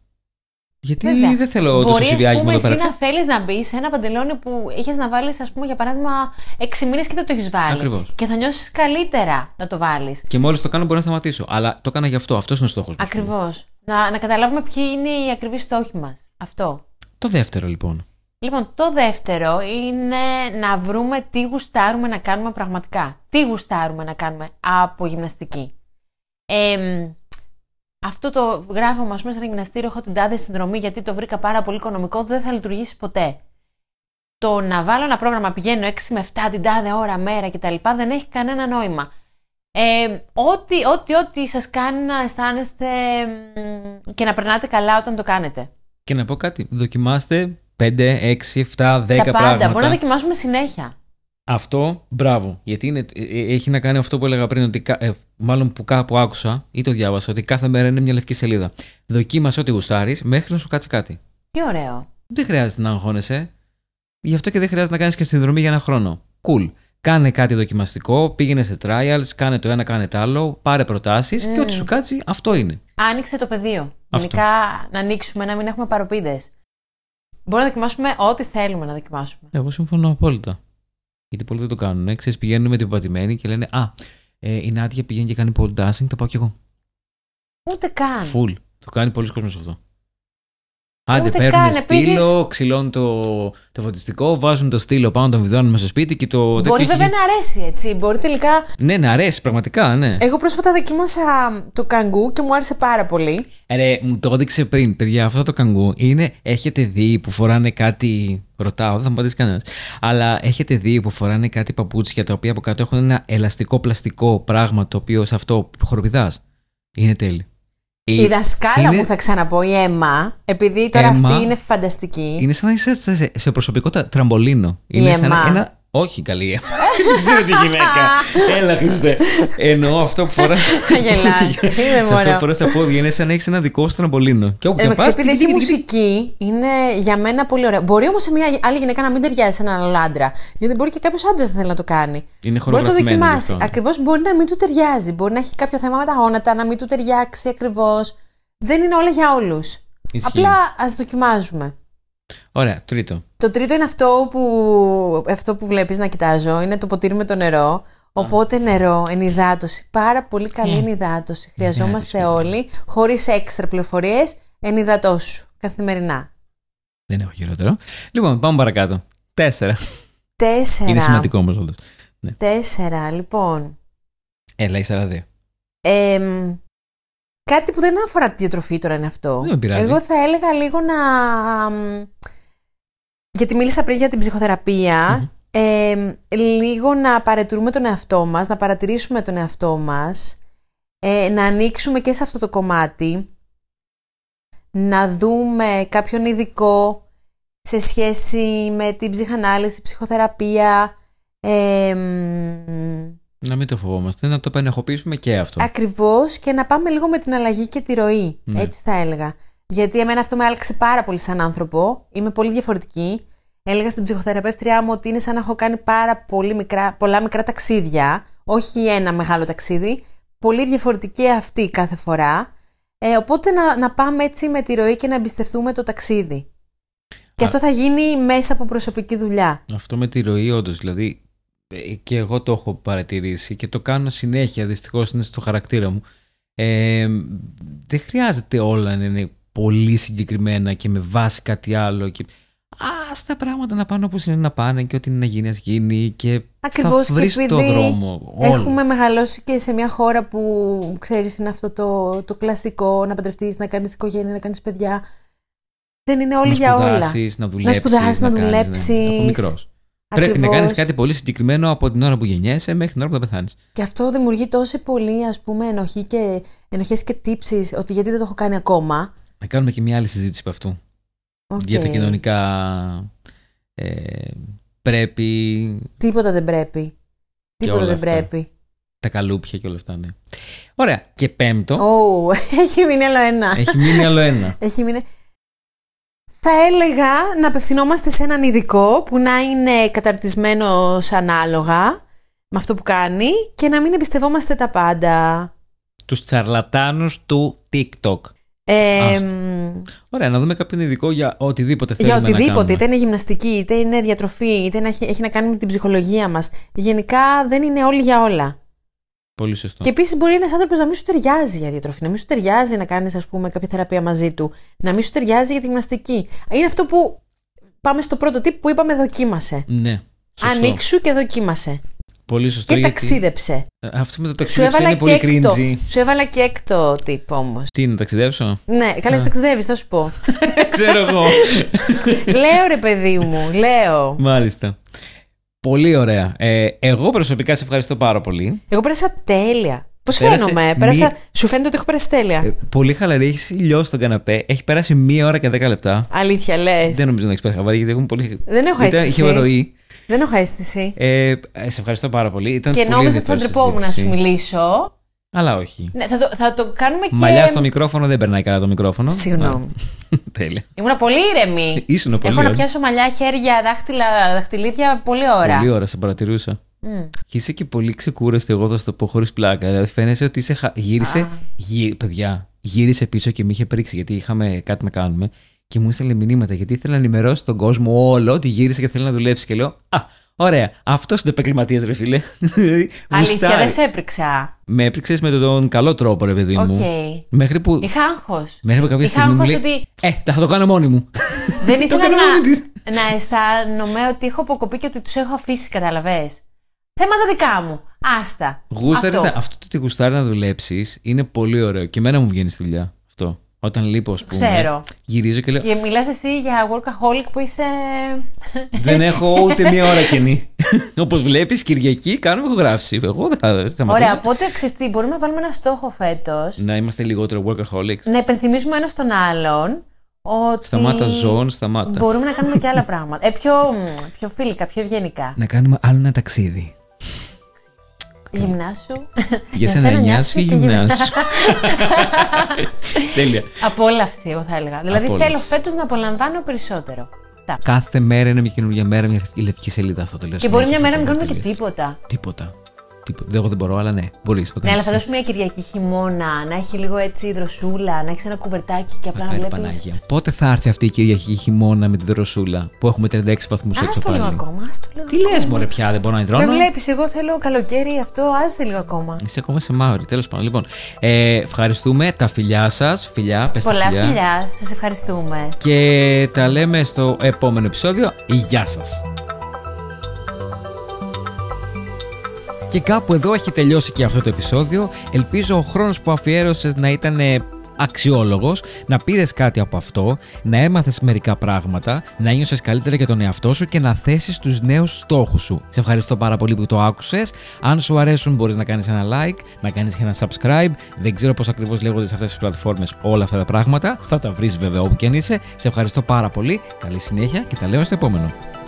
Γιατί Βέβαια. δεν θέλω τόσο Μπορείς, ας σιδιάκι μου πούμε, εδώ εσύ πέρα. να θέλεις να μπεις σε ένα παντελόνι που είχε να βάλεις, ας πούμε, για παράδειγμα, 6 μήνες και δεν το έχεις βάλει. Ακριβώς. Και θα νιώσεις καλύτερα να το βάλεις. Και μόλις το κάνω μπορώ να σταματήσω. Αλλά το έκανα γι' αυτό. Αυτός είναι ο στόχος μου. Ακριβώς. Να, να καταλάβουμε ποιοι είναι οι ακριβείς στόχοι μας. Αυτό. Το δεύτερο λοιπόν. Λοιπόν, το δεύτερο είναι να βρούμε τι γουστάρουμε να κάνουμε πραγματικά. Τι γουστάρουμε να κάνουμε από γυμναστική. Εμ, αυτό το γράφω μας μέσα σε ένα γυμναστήριο, έχω την τάδε συνδρομή γιατί το βρήκα πάρα πολύ οικονομικό, δεν θα λειτουργήσει ποτέ. το να βάλω ένα πρόγραμμα πηγαίνω 6 με 7 την τάδε ώρα, μέρα κτλ. δεν έχει κανένα νόημα. Ε, ό,τι, ό,τι, ό,τι σας κάνει να αισθάνεστε μ, και να περνάτε καλά όταν το κάνετε. Και να πω κάτι. Δοκιμάστε 5, 6, 7, 10 Τα πάντα. πράγματα. Μπορεί να δοκιμάσουμε συνέχεια. Αυτό, μπράβο. Γιατί είναι, ε, ε, έχει να κάνει αυτό που έλεγα πριν, ότι, κα- ε, μάλλον που κάπου άκουσα ή το διάβασα, ότι κάθε μέρα είναι μια λευκή σελίδα. Δοκίμασε ό,τι γουστάρεις μέχρι να σου κάτσει κάτι. Τι ωραίο. Δεν χρειάζεται να αγχώνεσαι. Γι' αυτό και δεν χρειάζεται να κάνεις και συνδρομή για ένα χρόνο. Cool. Κάνε κάτι δοκιμαστικό, πήγαινε σε trials, κάνε το ένα, κάνε το άλλο, πάρε προτάσεις και ό,τι σου κάτσει, αυτό είναι. Άνοιξε το πεδίο. Αυτό. Γενικά να ανοίξουμε, να μην έχουμε παροπίδες. Μπορούμε να δοκιμάσουμε ό,τι θέλουμε να δοκιμάσουμε. Εγώ συμφωνώ απόλυτα. Γιατί πολλοί δεν το κάνουν. Ε. Ξέρεις, πηγαίνουν με την πατημένη και λένε Α, ε, η Νάντια πηγαίνει και κάνει pole dancing, θα πάω κι εγώ. Ούτε καν. Full. Το κάνει πολλοί κόσμος αυτό. Άντε, Ούτε παίρνουν καν. στήλο, Επίσης- ξυλώνουν το, το φωτιστικό, βάζουν το στήλο πάνω, τον βιδώνουν μέσα στο σπίτι και το. Μπορεί τέτοιο βέβαια έχει- να αρέσει έτσι. Μπορεί τελικά. Ναι, να αρέσει, πραγματικά, ναι. Εγώ πρόσφατα δοκίμασα το καγκού και μου άρεσε πάρα πολύ. Ε, Ρε, μου το έδειξε πριν, παιδιά. Αυτό το καγκού είναι. Έχετε δει που φοράνε κάτι. Ρωτάω, δεν θα μου απαντήσει κανένας. Αλλά έχετε δει που φοράνε κάτι παπούτσια τα οποία από κάτω έχουν ένα ελαστικό πλαστικό πράγμα το οποίο σε αυτό χοροπηδάς; Είναι τέλειο. Η δασκάλα είναι- μου θα ξαναπώ, η Έμμα, επειδή τώρα Έμμα. αυτή είναι φανταστική. Είναι σαν να είσαι σε, σε προσωπικό τα- τραμπολίνο. Είναι σαν Εμά. ένα. Όχι, καλή η Εμά. Δεν ξέρω τη γυναίκα. Έλα, Χριστέ. Εννοώ αυτό που φοράς. Θα γελάσει, δεν Σε αυτό μπορώ. που φοράς στα πόδια είναι σαν να έχεις ένα δικό σου τραμπολίνο. Και όπου Ε, και Εντάξει, πας, επειδή τικ, έχει τικ, τικ, τικ. μουσική, είναι για μένα πολύ ωραίο. Μπορεί όμως σε μια άλλη γυναίκα να μην ταιριάζει σε έναν άλλο άντρα. Γιατί μπορεί και κάποιος άντρας να θέλει να το κάνει. Είναι Μπορεί να το χορογραφημένο γι' δοκιμάσει. αυτό. Ακριβώς μπορεί να μην του ταιριάζει. Μπορεί να έχει κάποιο θέμα με τα γόνατα, να μην του ταιριάξει ακριβώς. Δεν είναι όλα για όλους. Ισχύει. Απλά ας δοκιμάζουμε. Ωραία, τρίτο. Το τρίτο είναι αυτό που, αυτό που βλέπεις να κοιτάζω, είναι το ποτήρι με το νερό. Οπότε νερό, ενυδάτωση, πάρα πολύ καλή ενυδάτωση. Χρειαζόμαστε Ενυδάτωση, όλοι, χωρίς έξτρα πληροφορίες, ενυδατώσου καθημερινά. Δεν έχω χειρότερο. Λοιπόν, πάμε παρακάτω. Τέσσερα. Τέσσερα. Είναι σημαντικό όμως όντω. Τέσσερα, λοιπόν. Έλα, ύστερα δύο. Εμ, κάτι που δεν αφορά τη διατροφή τώρα είναι αυτό. Δεν με πειράζει. Εγώ θα έλεγα λίγο να... μ, Γιατί μίλησα πριν για την ψυχοθεραπεία. εμ, λίγο να παρατηρούμε τον εαυτό μας, να παρατηρήσουμε τον εαυτό μας, ε, να ανοίξουμε και σε αυτό το κομμάτι, να δούμε κάποιον ειδικό σε σχέση με την ψυχανάλυση, ψυχοθεραπεία, εμ, Να μην το φοβόμαστε, να το επενεχοποιήσουμε και αυτό. Ακριβώς και να πάμε λίγο με την αλλαγή και τη ροή. Ναι. Έτσι θα έλεγα. Γιατί εμένα αυτό με άλλαξε πάρα πολύ σαν άνθρωπο. Είμαι πολύ διαφορετική. Έλεγα στην ψυχοθεραπεύτριά μου ότι είναι σαν να έχω κάνει πάρα πολύ μικρά, πολλά μικρά ταξίδια. Όχι ένα μεγάλο ταξίδι. Πολύ διαφορετική αυτή κάθε φορά. Ε, οπότε να, να πάμε έτσι με τη ροή και να εμπιστευτούμε το ταξίδι. Και Α- αυτό θα γίνει μέσα από προσωπική δουλειά. Αυτό με τη ροή, όντως. Δηλαδή, ε, και εγώ το έχω παρατηρήσει και το κάνω συνέχεια. Δυστυχώς είναι στο χαρακτήρα μου. Ε, δεν χρειάζεται όλα να είναι πολύ συγκεκριμένα και με βάση κάτι άλλο. Και... Α τα πράγματα να πάνε όπως είναι να πάνε και ό,τι είναι να γίνει, ας γίνει. Και Ακριβώς θα και βρεις το επειδή δρόμο. Όλο. Έχουμε μεγαλώσει και σε μια χώρα που ξέρεις είναι αυτό το, το κλασικό να παντρευτείς, να κάνεις οικογένεια, να κάνεις παιδιά. Δεν είναι όλοι να για όλα. σπουδάσεις, να δουλέψεις, σπουδάσεις, να κάνεις, ναι. δουλέψεις. Από μικρός. Πρέπει να Ακριβώς. κάνεις κάτι πολύ συγκεκριμένο από την ώρα που γεννιέσαι μέχρι την ώρα που θα πεθάνεις. Και αυτό δημιουργεί τόσο πολύ ας πούμε ενοχή και, ενοχές και τύψεις ότι γιατί δεν το έχω κάνει ακόμα. Να κάνουμε και μια άλλη συζήτηση από αυτού. Οκ. Για τα κοινωνικά ε, πρέπει, Τίποτα δεν πρέπει. Τίποτα όλα δεν αυτά. πρέπει. τα καλούπια και όλα αυτά, ναι. Ωραία. Και πέμπτο, Ω, έχει μείνει άλλο ένα. έχει μείνει άλλο ένα. Έχει μείνει. Θα έλεγα να απευθυνόμαστε σε έναν ειδικό που να είναι καταρτισμένος ανάλογα με αυτό που κάνει και να μην εμπιστευόμαστε τα πάντα. Τους τσαρλατάνους του TikTok. Ε, Άστο. μ, Ωραία, να δούμε κάποιον ειδικό για οτιδήποτε για θέλουμε να οτιδήποτε, κάνουμε. είτε είναι γυμναστική, είτε είναι διατροφή, είτε να έχει, έχει να κάνει με την ψυχολογία μας. Γενικά δεν είναι όλοι για όλα. Πολύ σωστό. Και επίσης μπορεί ένας άνθρωπος να μην σου ταιριάζει για διατροφή, να μην σου ταιριάζει να κάνεις, ας πούμε, κάποια θεραπεία μαζί του, να μην σου ταιριάζει για τη γυμναστική. Είναι αυτό που πάμε στο πρώτο τύπο που είπαμε δοκίμασε. Ναι, σωστό. Ανοίξου και δοκίμασε. Πολύ σωστό. Και γιατί- ταξίδεψε. Ε, Αυτό με το Σου ταξίδεψε έβαλα είναι και πολύ έκτο. cringy. Σου έβαλα και έκτο τύπο όμως. Τι να ταξιδέψω; Ναι, καλά, εσύ ταξιδεύεις, θα σου πω. Ξέρω εγώ. λέω ρε παιδί μου, λέω. Μάλιστα. Πολύ ωραία. Ε, εγώ προσωπικά σε ευχαριστώ πάρα πολύ. Εγώ πέρασα τέλεια. Πώς Πέρασε φαίνομαι, μη- πέρασα... Σου φαίνεται ότι έχω περάσει τέλεια. Ε, πολύ χαλαρή, έχει λιώσει τον καναπέ. Έχει περάσει μία ώρα και δέκα λεπτά. Αλήθεια, λες. Δεν νομίζω να έχεις πέρασει χαβάρι γιατί έχουμε πολύ. Δεν έχω Ήταν- αίσθηση. Είχε ροή. Δεν έχω αίσθηση. Ε, σε ευχαριστώ πάρα πολύ. Ήταν Και πολύ νόμιζα ότι θα ενδιαφέρουσα ντρεπόμουν να σου συζήτηση. μιλήσω. Αλλά όχι. Ναι, θα, το, θα το κάνουμε και. Μαλλιά στο μικρόφωνο δεν περνάει καλά το μικρόφωνο. Συγγνώμη. Ναι. Τέλεια. Ήμουν πολύ ήρεμη. Ήσουν πολύ Έχω να ωραία. πιάσω μαλλιά, χέρια, δάχτυλα, δαχτυλίδια πολλή ώρα. Πολύ ώρα, σε παρατηρούσα. Μμ. Και είσαι και πολύ ξεκούραστη, εγώ θα σου το πω χωρίς πλάκα. Δηλαδή φαίνεσαι ότι είσαι. χα- Γύρισε. Α. Γύ... Παιδιά, γύρισε πίσω και με είχε πρίξει γιατί είχαμε κάτι να κάνουμε. Και μου έστειλε μηνύματα γιατί ήθελα να ενημερώσει τον κόσμο όλο ότι γύρισε και θέλει να δουλέψει. Και λέω Α, ωραία, αυτός είναι επαγγελματίας, ρε φίλε. Αλήθεια, Γουστάρει. δεν σε έπρηξα. Με έπρηξε με τον καλό τρόπο, ρε παιδί Οκ. μου. Μέχρι που. Είχα άγχος. Μέχρι που κάποια Είχα στιγμή. μου άγχος λέει, ότι Ε, τα θα το κάνω μόνη μου. δεν ήθελα έκανα μόνη της. να, να αισθάνομαι ότι έχω αποκοπεί και ότι τους έχω αφήσει, καταλαβέ. Θέματα δικά μου. Άστα. Γούσταρες Αυτό. αυτό. αυτό το ότι γουστάρεις να δουλέψεις είναι πολύ ωραίο. Και εμένα μου βγαίνει στη δουλειά αυτό. Όταν λείπω, ας πούμε. Ξέρω. Γυρίζω και λέω. Και μιλάς εσύ για workaholic που είσαι. Δεν έχω ούτε μία ώρα κενή. Όπως βλέπεις, Κυριακή κάνουμε ηχογράφηση. Εγώ δεν θα σταματήσω. Ωραία, οπότε ξέρεις τι, μπορούμε να βάλουμε ένα στόχο φέτος. Να είμαστε λιγότερο workaholics. Να υπενθυμίσουμε ένα τον άλλον ότι. Σταμάτα ζώων, σταμάτα. Μπορούμε να κάνουμε και άλλα πράγματα. Ε, πιο, μ, πιο φίλικα, πιο ευγενικά. Να κάνουμε άλλο ένα ταξίδι. Γυμνάσου. Για σένα νοιάσου και γυμνάσου. Τέλεια. Απόλαυση, εγώ θα έλεγα. Δηλαδή Απόλαυση. θέλω φέτος να απολαμβάνω περισσότερο. Αυτά. Κάθε μέρα είναι μια καινούργια μέρα, μια λευκή σελίδα. Αυτό το λέω Και μπορεί συνέχεια, μια μέρα να αυτό μην το κάνουμε και τελείως. τίποτα. Τίποτα. Τίποτα. Εγώ δεν μπορώ, αλλά ναι, μπορείς το Ναι, κάνεις. αλλά φαντάσου μια Κυριακή χειμώνα, να έχει λίγο έτσι δροσούλα, να έχεις ένα κουβερτάκι και απλά να Μακάρι βλέπεις. Πανάγια. Πότε θα έρθει αυτή η Κυριακή χειμώνα με τη δροσούλα που έχουμε 36 βαθμούς έξω Άστο λίγο πάλι; ακόμα, άστο λίγο. Τι λες, Μωρέ, πια δεν μπορώ να Με υδρώνω. βλέπεις, εγώ θέλω καλοκαίρι αυτό, άστε λίγο ακόμα. Είσαι ακόμα σε μαύρη, τέλος πάντων. Λοιπόν, ε, ευχαριστούμε τα φιλιά σας. Φιλιά, πες τα Πολλά φιλιά. φιλιά, σας ευχαριστούμε. Και τα λέμε στο επόμενο επεισόδιο. Γεια σας. Και κάπου εδώ έχει τελειώσει και αυτό το επεισόδιο. Ελπίζω ο χρόνος που αφιέρωσες να ήταν ε, αξιόλογος, να πήρες κάτι από αυτό, να έμαθες μερικά πράγματα, να νιώσες καλύτερα για τον εαυτό σου και να θέσεις τους νέους στόχους σου. Σε ευχαριστώ πάρα πολύ που το άκουσες. Αν σου αρέσουν μπορείς να κάνεις ένα like, να κάνεις και ένα subscribe. Δεν ξέρω πώς ακριβώς λέγονται σε αυτές τις πλατφόρμες όλα αυτά τα πράγματα. Θα τα βρεις βέβαια όπου και αν είσαι. Σε ευχαριστώ πάρα πολύ. Καλή συνέχεια και τα λέω στο επόμενο.